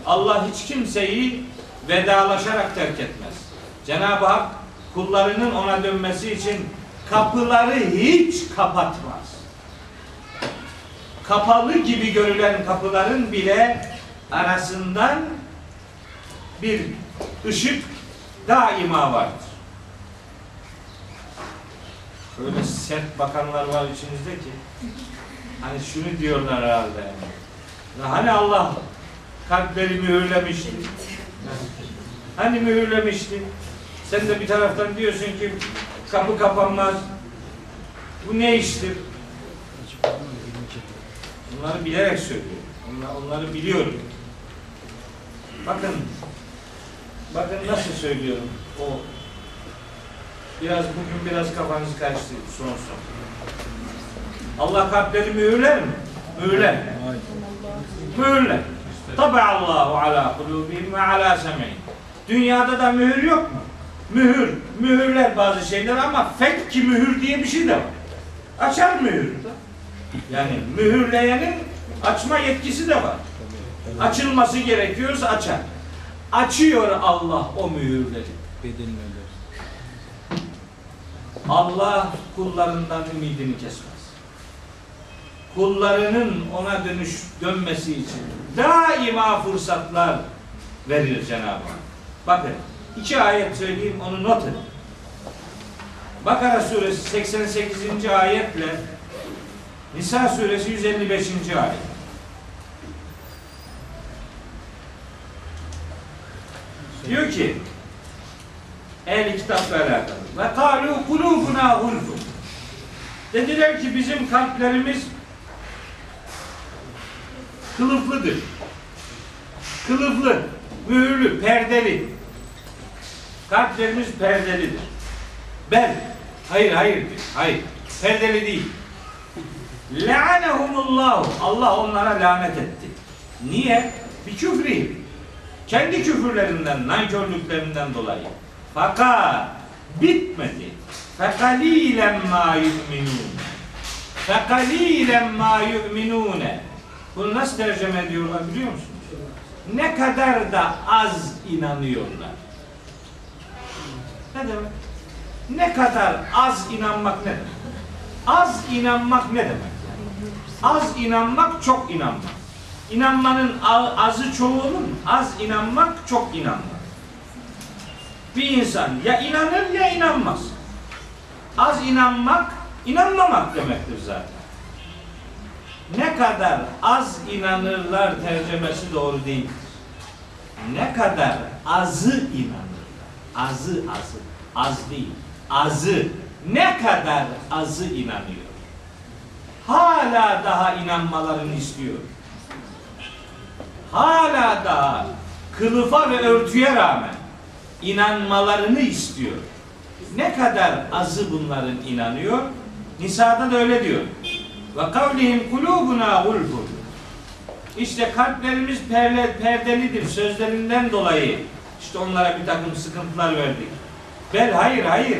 Allah hiç kimseyi vedalaşarak terk etmez. Cenab-ı Hak kullarının ona dönmesi için kapıları hiç kapatmaz. Kapalı gibi görülen kapıların bile arasından bir ışık daima vardır. Öyle sert bakanlar var içinizde ki hani şunu diyorlar herhalde yani. Hani Allah kalpleri mühürlemişti. Hani mühürlemişti. Sen de bir taraftan diyorsun ki kapı kapanmaz. Bu ne iştir? Bunları bilerek söylüyorum. Onları, onları biliyorum. Bakın, bakın nasıl söylüyorum. O biraz bugün biraz kafanız karıştı son son. Allah kalpleri mühürler mi? Mühürler. Mühürler. Allahu ala kulubihim ve ala sem'in. Dünyada da mühür yok mu? Mühür, mühürler bazı şeyler ama fekki mühür diye bir şey de var. Açar mühür. Yani mühürleyenin açma yetkisi de var. Açılması gerekiyorsa açar. Açıyor Allah o mühürleri. Bedelini. Allah kullarından ümidini kesmez. Kullarının ona dönüş dönmesi için daima fırsatlar verir Cenab-ı Hak. Bakın iki ayet söyleyeyim onu not edin. Bakara suresi 88. ayetle Nisa suresi 155. ayet. Diyor ki ehli kitapla alakalı. Ve kalu kulubuna gulfun. Dediler ki bizim kalplerimiz kılıflıdır. Kılıflı, mühürlü, perdeli. Kalplerimiz perdelidir. Ben, hayır hayır. Hayır. Perdeli değil. La'anehumullahu. Allah onlara lanet etti. Niye? Bir küfri. Kendi küfürlerinden, nankörlüklerinden dolayı. Fakat bitmedi. Fekalilen ma yu'minun. Fekalilen ma yu'minun. Bunu nasıl tercüme ediyorlar biliyor musunuz? Ne kadar da az inanıyorlar. Ne demek? Ne kadar az inanmak ne demek? Az inanmak ne demek? Az inanmak çok inanmak. İnanmanın azı çoğunun az inanmak çok inanmak. Bir insan ya inanır ya inanmaz. Az inanmak inanmamak demektir zaten. Ne kadar az inanırlar tercümesi doğru değil. Ne kadar azı inanırlar. Azı azı. Az değil. Azı. Ne kadar azı inanıyor. Hala daha inanmalarını istiyor. Hala daha kılıfa ve örtüye rağmen inanmalarını istiyor. Ne kadar azı bunların inanıyor? Nisa'da da öyle diyor. Ve kavlihim kulubuna gulfun. İşte kalplerimiz perle, perdelidir sözlerinden dolayı. İşte onlara bir takım sıkıntılar verdik. Bel hayır hayır.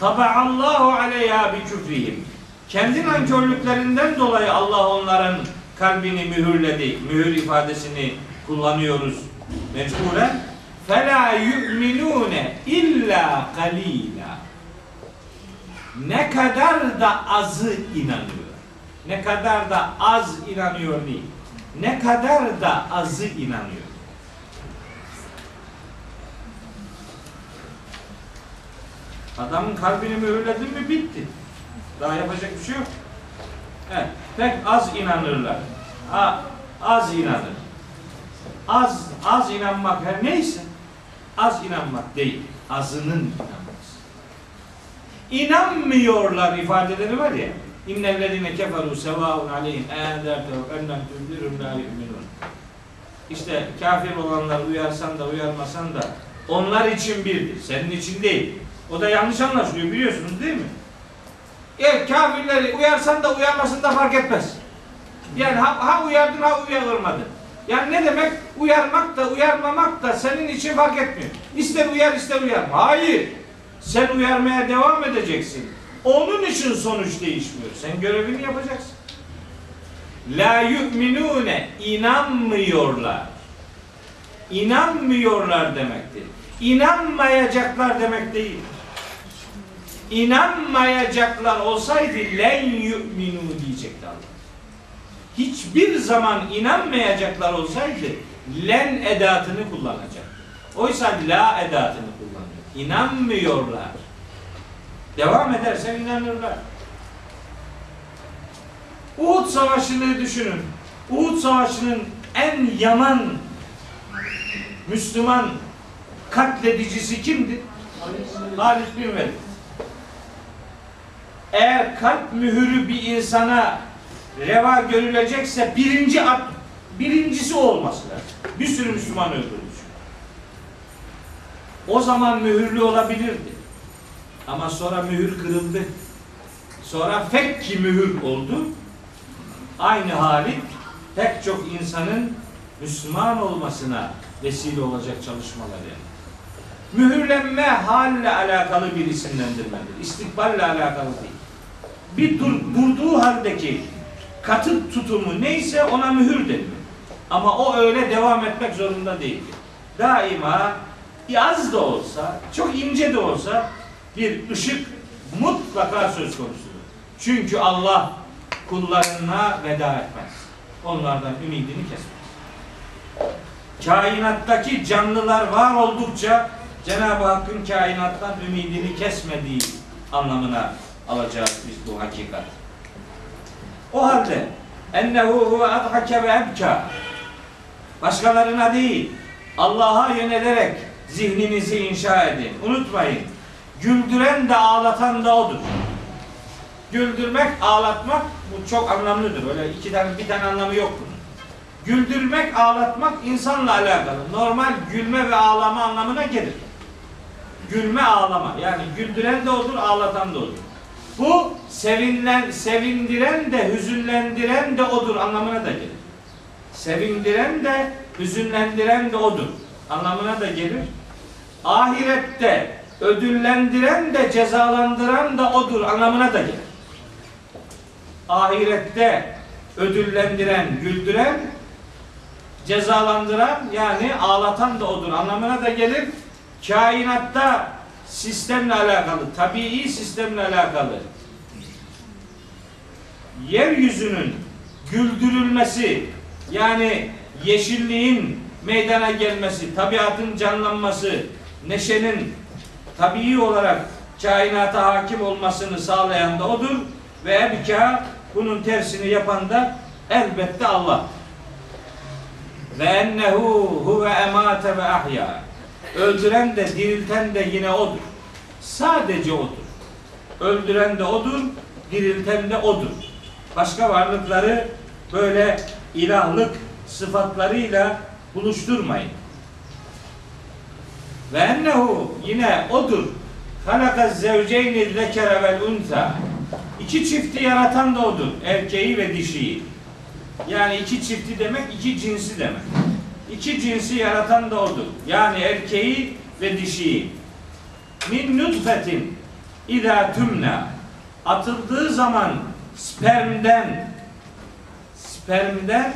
Tabaallahu aleyha bi küfrihim. Kendi nankörlüklerinden dolayı Allah onların kalbini mühürledi. Mühür ifadesini kullanıyoruz mecburen. Fela yu'minune illa kalila. Ne kadar da azı inanıyor. Ne kadar da az inanıyor değil. Ne kadar da azı inanıyor. Adamın kalbini mühürledin mi bitti. Daha yapacak bir şey yok. Evet, pek az inanırlar. Ha, az inanır. Az az inanmak her neyse az inanmak değil. Azının inanması. İnanmıyorlar ifadeleri var ya. İnnellezine keferu sevaun aleyhim enzertehu ennem tündirum la yu'minun. İşte kafir olanlar uyarsan da uyarmasan da onlar için birdir. Senin için değil. O da yanlış anlaşılıyor biliyorsunuz değil mi? Evet kafirleri uyarsan da uyarmasan da fark etmez. Yani ha, ha uyardın ha uyarılmadın. Yani ne demek? Uyarmak da uyarmamak da senin için fark etmiyor. İster uyar ister uyarma. Hayır. Sen uyarmaya devam edeceksin. Onun için sonuç değişmiyor. Sen görevini yapacaksın. La yu'minune inanmıyorlar. İnanmıyorlar demektir. İnanmayacaklar demek değil. İnanmayacaklar olsaydı len yu'minu diyecekti Allah. Hiçbir zaman inanmayacaklar olsaydı len edatını kullanacak. Oysa la edatını kullanıyor. İnanmıyorlar. Devam edersen inanırlar. Uhud Savaşı'nı düşünün. Uhud Savaşı'nın en yaman Müslüman katledicisi kimdi? Halit bin Velid. Eğer kalp mühürü bir insana reva görülecekse birinci at- birincisi olması lazım. Bir sürü Müslüman öldürmüş. O zaman mühürlü olabilirdi. Ama sonra mühür kırıldı. Sonra fekki mühür oldu. Aynı hali pek çok insanın Müslüman olmasına vesile olacak çalışmalar yani. Mühürlenme halle alakalı bir isimlendirmedir. İstikballe alakalı değil. Bir dur, durduğu haldeki katı tutumu neyse ona mühür denir. Ama o öyle devam etmek zorunda değil. Daima az da olsa, çok ince de olsa bir ışık mutlaka söz konusudur. Çünkü Allah kullarına veda etmez. Onlardan ümidini kesmez. Kainattaki canlılar var oldukça Cenab-ı Hakk'ın kainattan ümidini kesmediği anlamına alacağız biz bu hakikat. O halde ennehu huve adhake ve ebka başkalarına değil Allah'a yönelerek zihninizi inşa edin. Unutmayın. Güldüren de ağlatan da odur. Güldürmek, ağlatmak bu çok anlamlıdır. Öyle iki tane bir tane anlamı yok bunun. Güldürmek, ağlatmak insanla alakalı. Normal gülme ve ağlama anlamına gelir. Gülme, ağlama. Yani güldüren de odur, ağlatan da odur. Bu sevinlen, sevindiren de, hüzünlendiren de odur anlamına da gelir. Sevindiren de, hüzünlendiren de odur anlamına da gelir. Ahirette ödüllendiren de, cezalandıran da odur anlamına da gelir. Ahirette ödüllendiren, güldüren, cezalandıran yani ağlatan da odur anlamına da gelir. Kainatta sistemle alakalı, tabii sistemle alakalı yeryüzünün güldürülmesi yani yeşilliğin meydana gelmesi, tabiatın canlanması, neşenin tabii olarak kainata hakim olmasını sağlayan da odur ve ebka bunun tersini yapan da elbette Allah. Ve ennehu huve emate ve ahya. Öldüren de dirilten de yine odur. Sadece odur. Öldüren de odur, dirilten de odur. Başka varlıkları böyle ilahlık sıfatlarıyla buluşturmayın. Ve ennehu yine odur. Halaka zevceyni zekere vel unsa. İki çifti yaratan da odur. Erkeği ve dişiyi. Yani iki çifti demek iki cinsi demek. İki cinsi yaratan da odur. Yani erkeği ve dişiyi. Min nutfetin idâ tümna atıldığı zaman spermden spermden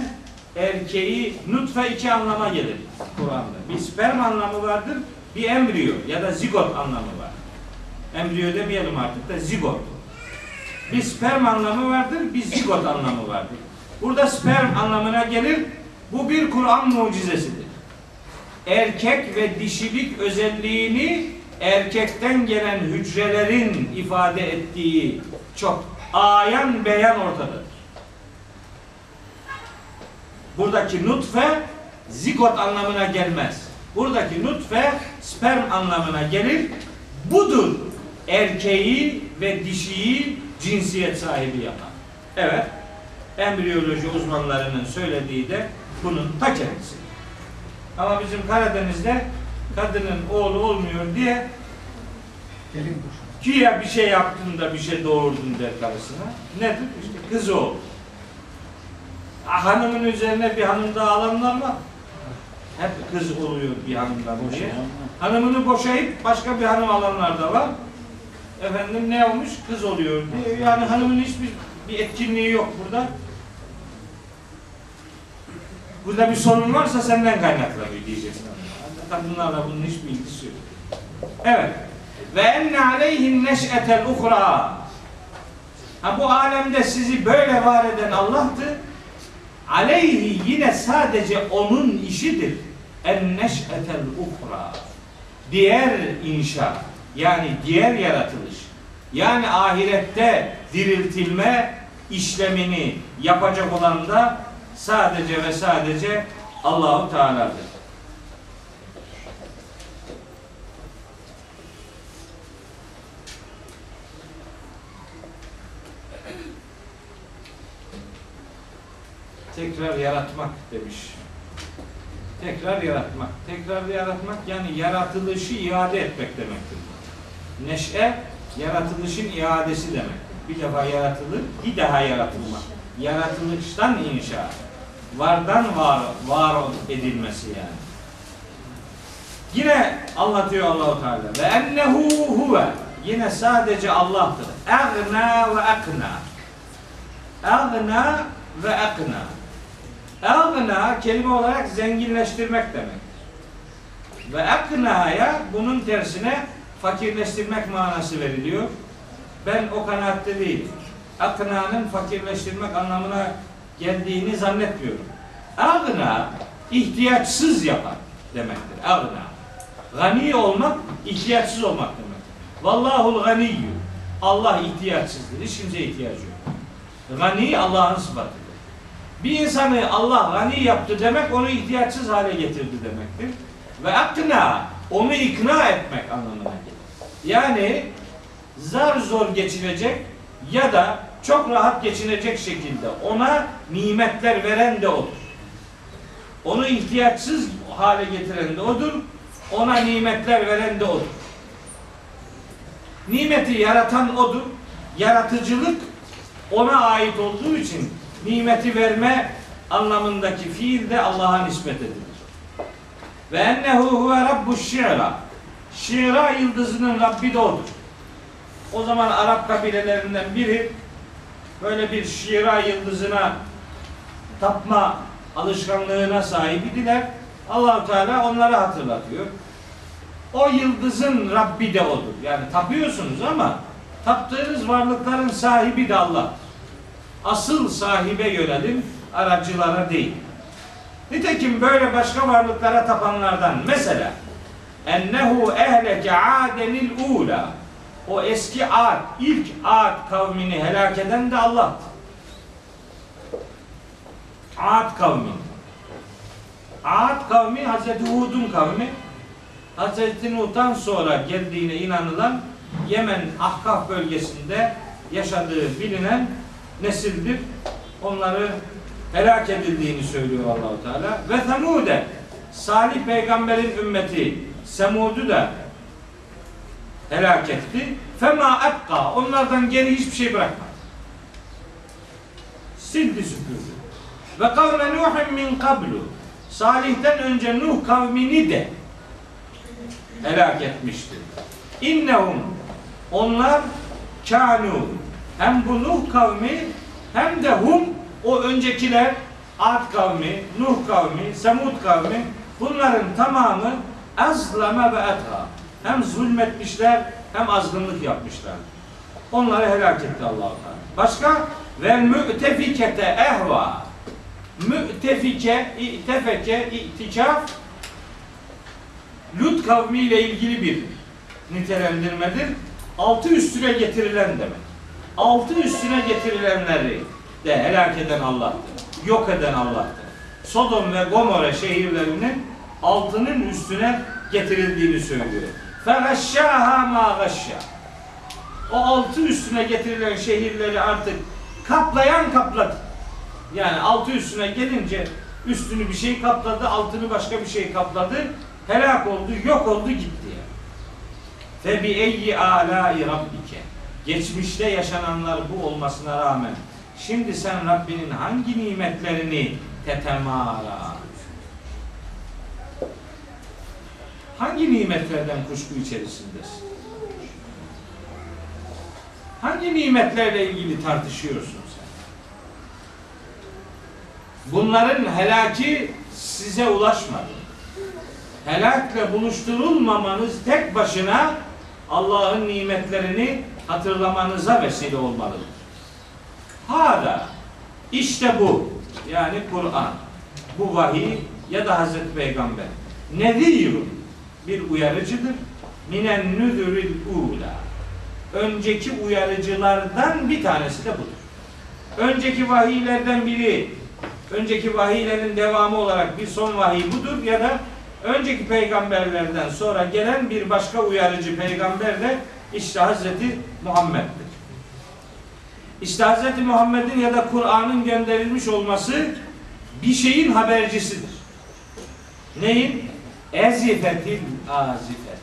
erkeği nutfe iki anlama gelir Kur'an'da. Bir sperm anlamı vardır, bir embriyo ya da zigot anlamı var. Embriyo demeyelim artık da zigot. Bir sperm anlamı vardır, bir zigot anlamı vardır. Burada sperm anlamına gelir. Bu bir Kur'an mucizesidir. Erkek ve dişilik özelliğini erkekten gelen hücrelerin ifade ettiği çok ayan beyan ortadadır. Buradaki nutfe zigot anlamına gelmez. Buradaki nutfe sperm anlamına gelir. Budur erkeği ve dişiyi cinsiyet sahibi yapan. Evet, embriyoloji uzmanlarının söylediği de bunun ta kendisi. Ama bizim Karadeniz'de kadının oğlu olmuyor diye Gelin kuşu. Güya bir şey yaptın da bir şey doğurdun der karısına. Nedir? İşte kız o. Ah, Hanımın üzerine bir hanım daha alanlar var. Hep kız oluyor bir hanımdan diye. Hanımını boşayıp başka bir hanım alanlar da var. Efendim ne olmuş? Kız oluyor diye. Yani hanımın hiçbir bir etkinliği yok burada. Burada bir sorun varsa senden kaynaklanıyor diyeceksin. Kadınlarla bunun hiçbir ilgisi yok. Evet. Ve enne aleyhin neş'etel uhra. Ha bu alemde sizi böyle var eden Allah'tı. Aleyhi yine sadece onun işidir. En neş'etel uhra. Diğer inşa. Yani diğer yaratılış. Yani ahirette diriltilme işlemini yapacak olan da sadece ve sadece Allahu Teala'dır. tekrar yaratmak demiş Tekrar yaratmak. Tekrar yaratmak yani yaratılışı iade etmek demektir. Neşe yaratılışın iadesi demek. Bir defa yaratılır, bir daha yaratılmak. Yaratılıştan inşa. Vardan var, var edilmesi yani. Yine anlatıyor Allahu Teala ve ennehu huve yine sadece Allah'tır. Agna ve akna. Agna ve akna. Agna kelime olarak zenginleştirmek demek. Ve aknaya bunun tersine fakirleştirmek manası veriliyor. Ben o kanaatte değilim. Akna'nın fakirleştirmek anlamına geldiğini zannetmiyorum. Agna ihtiyaçsız yapan demektir. Agna. Gani olmak ihtiyaçsız olmak demek. Vallahul ganiyyü. Allah ihtiyaçsızdır. Hiç kimseye ihtiyacı yok. Gani Allah'ın sıfatıdır. Bir insanı Allah gani yaptı demek onu ihtiyaçsız hale getirdi demektir. Ve akna onu ikna etmek anlamına gelir. Yani zar zor geçinecek ya da çok rahat geçinecek şekilde ona nimetler veren de odur. Onu ihtiyaçsız hale getiren de odur. Ona nimetler veren de odur. Nimeti yaratan odur. Yaratıcılık ona ait olduğu için nimeti verme anlamındaki fiil de Allah'a nispet edilir. Ve ennehu huve rabbu şi'ra. Şi'ra yıldızının Rabbi de odur. O zaman Arap kabilelerinden biri böyle bir şi'ra yıldızına tapma alışkanlığına sahip idiler. Allahu Teala onları hatırlatıyor. O yıldızın Rabbi de odur. Yani tapıyorsunuz ama taptığınız varlıkların sahibi de Allah. Asıl sahibe yönelin, aracılara değil. Nitekim böyle başka varlıklara tapanlardan mesela ennehu ehleke adenil ula o eski Ad, ilk Ad kavmini helak eden de Allah'tır. Ad kavmi. Ad kavmi Hazreti Hud'un kavmi. Hazreti Nuh'tan sonra geldiğine inanılan Yemen Ahkaf bölgesinde yaşadığı bilinen nesildir. Onları helak edildiğini söylüyor Allahu Teala. Ve Semude Salih peygamberin ümmeti Semud'u da helak etti. Fema ebka onlardan geri hiçbir şey bırakmadı. Sildi süpürdü. Ve kavme Nuh'un min kablu Salih'ten önce Nuh kavmini de helak etmiştir. İnnehum onlar kanu hem bu Nuh kavmi hem de hum o öncekiler Ad kavmi, Nuh kavmi, Semud kavmi bunların tamamı azlama ve etha. Hem zulmetmişler hem azgınlık yapmışlar. Onları helak etti allah Teala. Başka ve mü'tefikete ehva. Mü'tefike, i'tefeke, i'tikaf Lut kavmi ile ilgili bir nitelendirmedir. Altı üstüne getirilen demek. Altı üstüne getirilenleri de helak eden Allah'tır. Yok eden Allah'tır. Sodom ve Gomorre şehirlerinin altının üstüne getirildiğini söylüyor. فَغَشَّاهَا مَا غَشَّا O altı üstüne getirilen şehirleri artık kaplayan kapladı. Yani altı üstüne gelince üstünü bir şey kapladı, altını başka bir şey kapladı. Helak oldu, yok oldu gitti yani. Fe bi eyyi alâi rabbike. Geçmişte yaşananlar bu olmasına rağmen şimdi sen Rabbinin hangi nimetlerini tetemara hangi nimetlerden kuşku içerisindesin? Hangi nimetlerle ilgili tartışıyorsun sen? Bunların helaki size ulaşmadı. Helakle buluşturulmamanız tek başına Allah'ın nimetlerini hatırlamanıza vesile olmalıdır. Hada işte bu yani Kur'an bu vahiy ya da Hazreti Peygamber nedirun bir uyarıcıdır. Minen nüzüril ula önceki uyarıcılardan bir tanesi de budur. Önceki vahiylerden biri önceki vahiylerin devamı olarak bir son vahiy budur ya da önceki peygamberlerden sonra gelen bir başka uyarıcı peygamber de işte Hazreti Muhammed'dir. İşte Hazreti Muhammed'in ya da Kur'an'ın gönderilmiş olması bir şeyin habercisidir. Neyin? Ezifetil azifetü.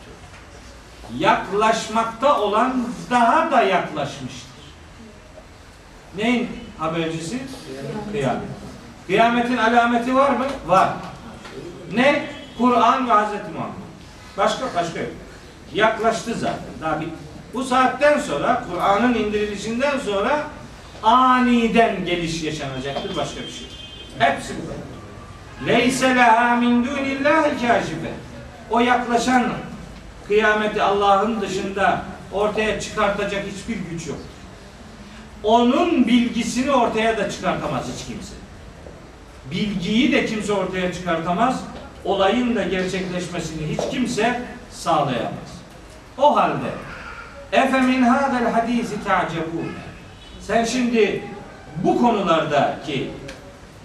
Yaklaşmakta olan daha da yaklaşmıştır. Neyin habercisi? Kıyamet. Kıyametin alameti var mı? Var. Ne? Kur'an ve Hazreti Muhammed. Başka başka yok. Yaklaştı zaten. Daha bir, bu saatten sonra Kur'an'ın indirilişinden sonra aniden geliş yaşanacaktır başka bir şey. Hepsi bu. Leyse leha min dunillahi kâşife. O yaklaşan kıyameti Allah'ın dışında ortaya çıkartacak hiçbir güç yok. Onun bilgisini ortaya da çıkartamaz hiç kimse. Bilgiyi de kimse ortaya çıkartamaz. Olayın da gerçekleşmesini hiç kimse sağlayamaz. O halde efe min hadel hadisi ta'cebun. Sen şimdi bu konulardaki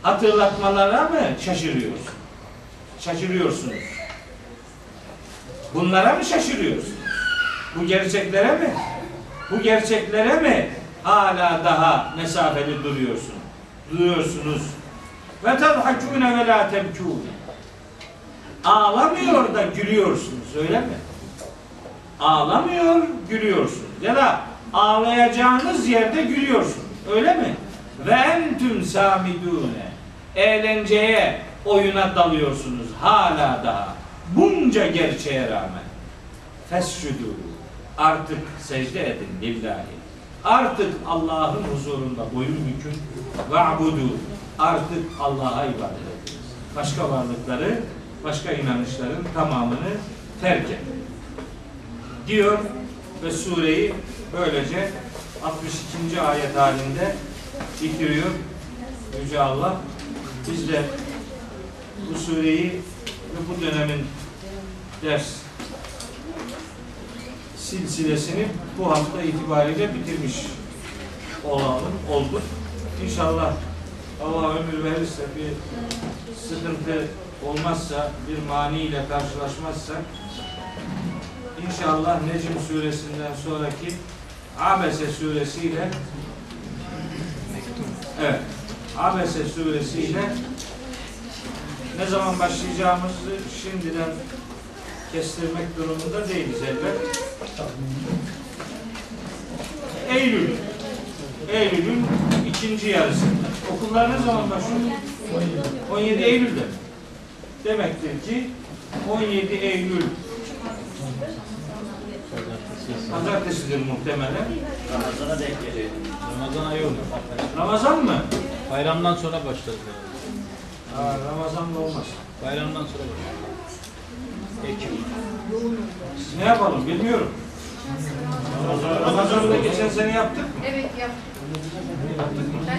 hatırlatmalara mı şaşırıyorsun? Şaşırıyorsunuz. Bunlara mı şaşırıyorsun? Bu gerçeklere mi? Bu gerçeklere mi hala daha mesafeli duruyorsun? Duruyorsunuz. Ve tadhakûne ve la tebkûne. Ağlamıyor da gülüyorsunuz öyle mi? Ağlamıyor, gülüyorsunuz. Ya da ağlayacağınız yerde gülüyorsunuz. Öyle mi? Ve entüm samidûne. Eğlenceye, oyuna dalıyorsunuz hala daha. Bunca gerçeğe rağmen. Fescudû. Artık secde edin lillahi. Artık Allah'ın huzurunda boyun bükün. Ve'budu. Artık Allah'a ibadet ediniz. Başka varlıkları, başka inanışların tamamını terk edin. Diyor ve sureyi böylece 62. ayet halinde bitiriyor. Yüce Allah biz de bu sureyi ve bu dönemin ders silsilesini bu hafta itibariyle bitirmiş olalım, olduk. İnşallah Allah ömür verirse bir sıkıntı olmazsa, bir mani ile karşılaşmazsak İnşallah Necm suresinden sonraki Abese suresiyle Evet. Abese suresiyle ne zaman başlayacağımızı şimdiden kestirmek durumunda değiliz elbet. Eylül. Eylül'ün ikinci yarısında. Okullar ne zaman başlıyor? 17 Eylül'de. Demektir ki 17 Eylül Pazartesidir muhtemelen. Ramazana denk geliyor. Ramazan ayı olur. Ramazan mı? Bayramdan sonra başlarız herhalde. Aa, Ramazan'da olmaz. Bayramdan sonra başlarız. Ekim. Ne yapalım bilmiyorum. Ramazan'da geçen sene yaptık mı? Evet yap. Ben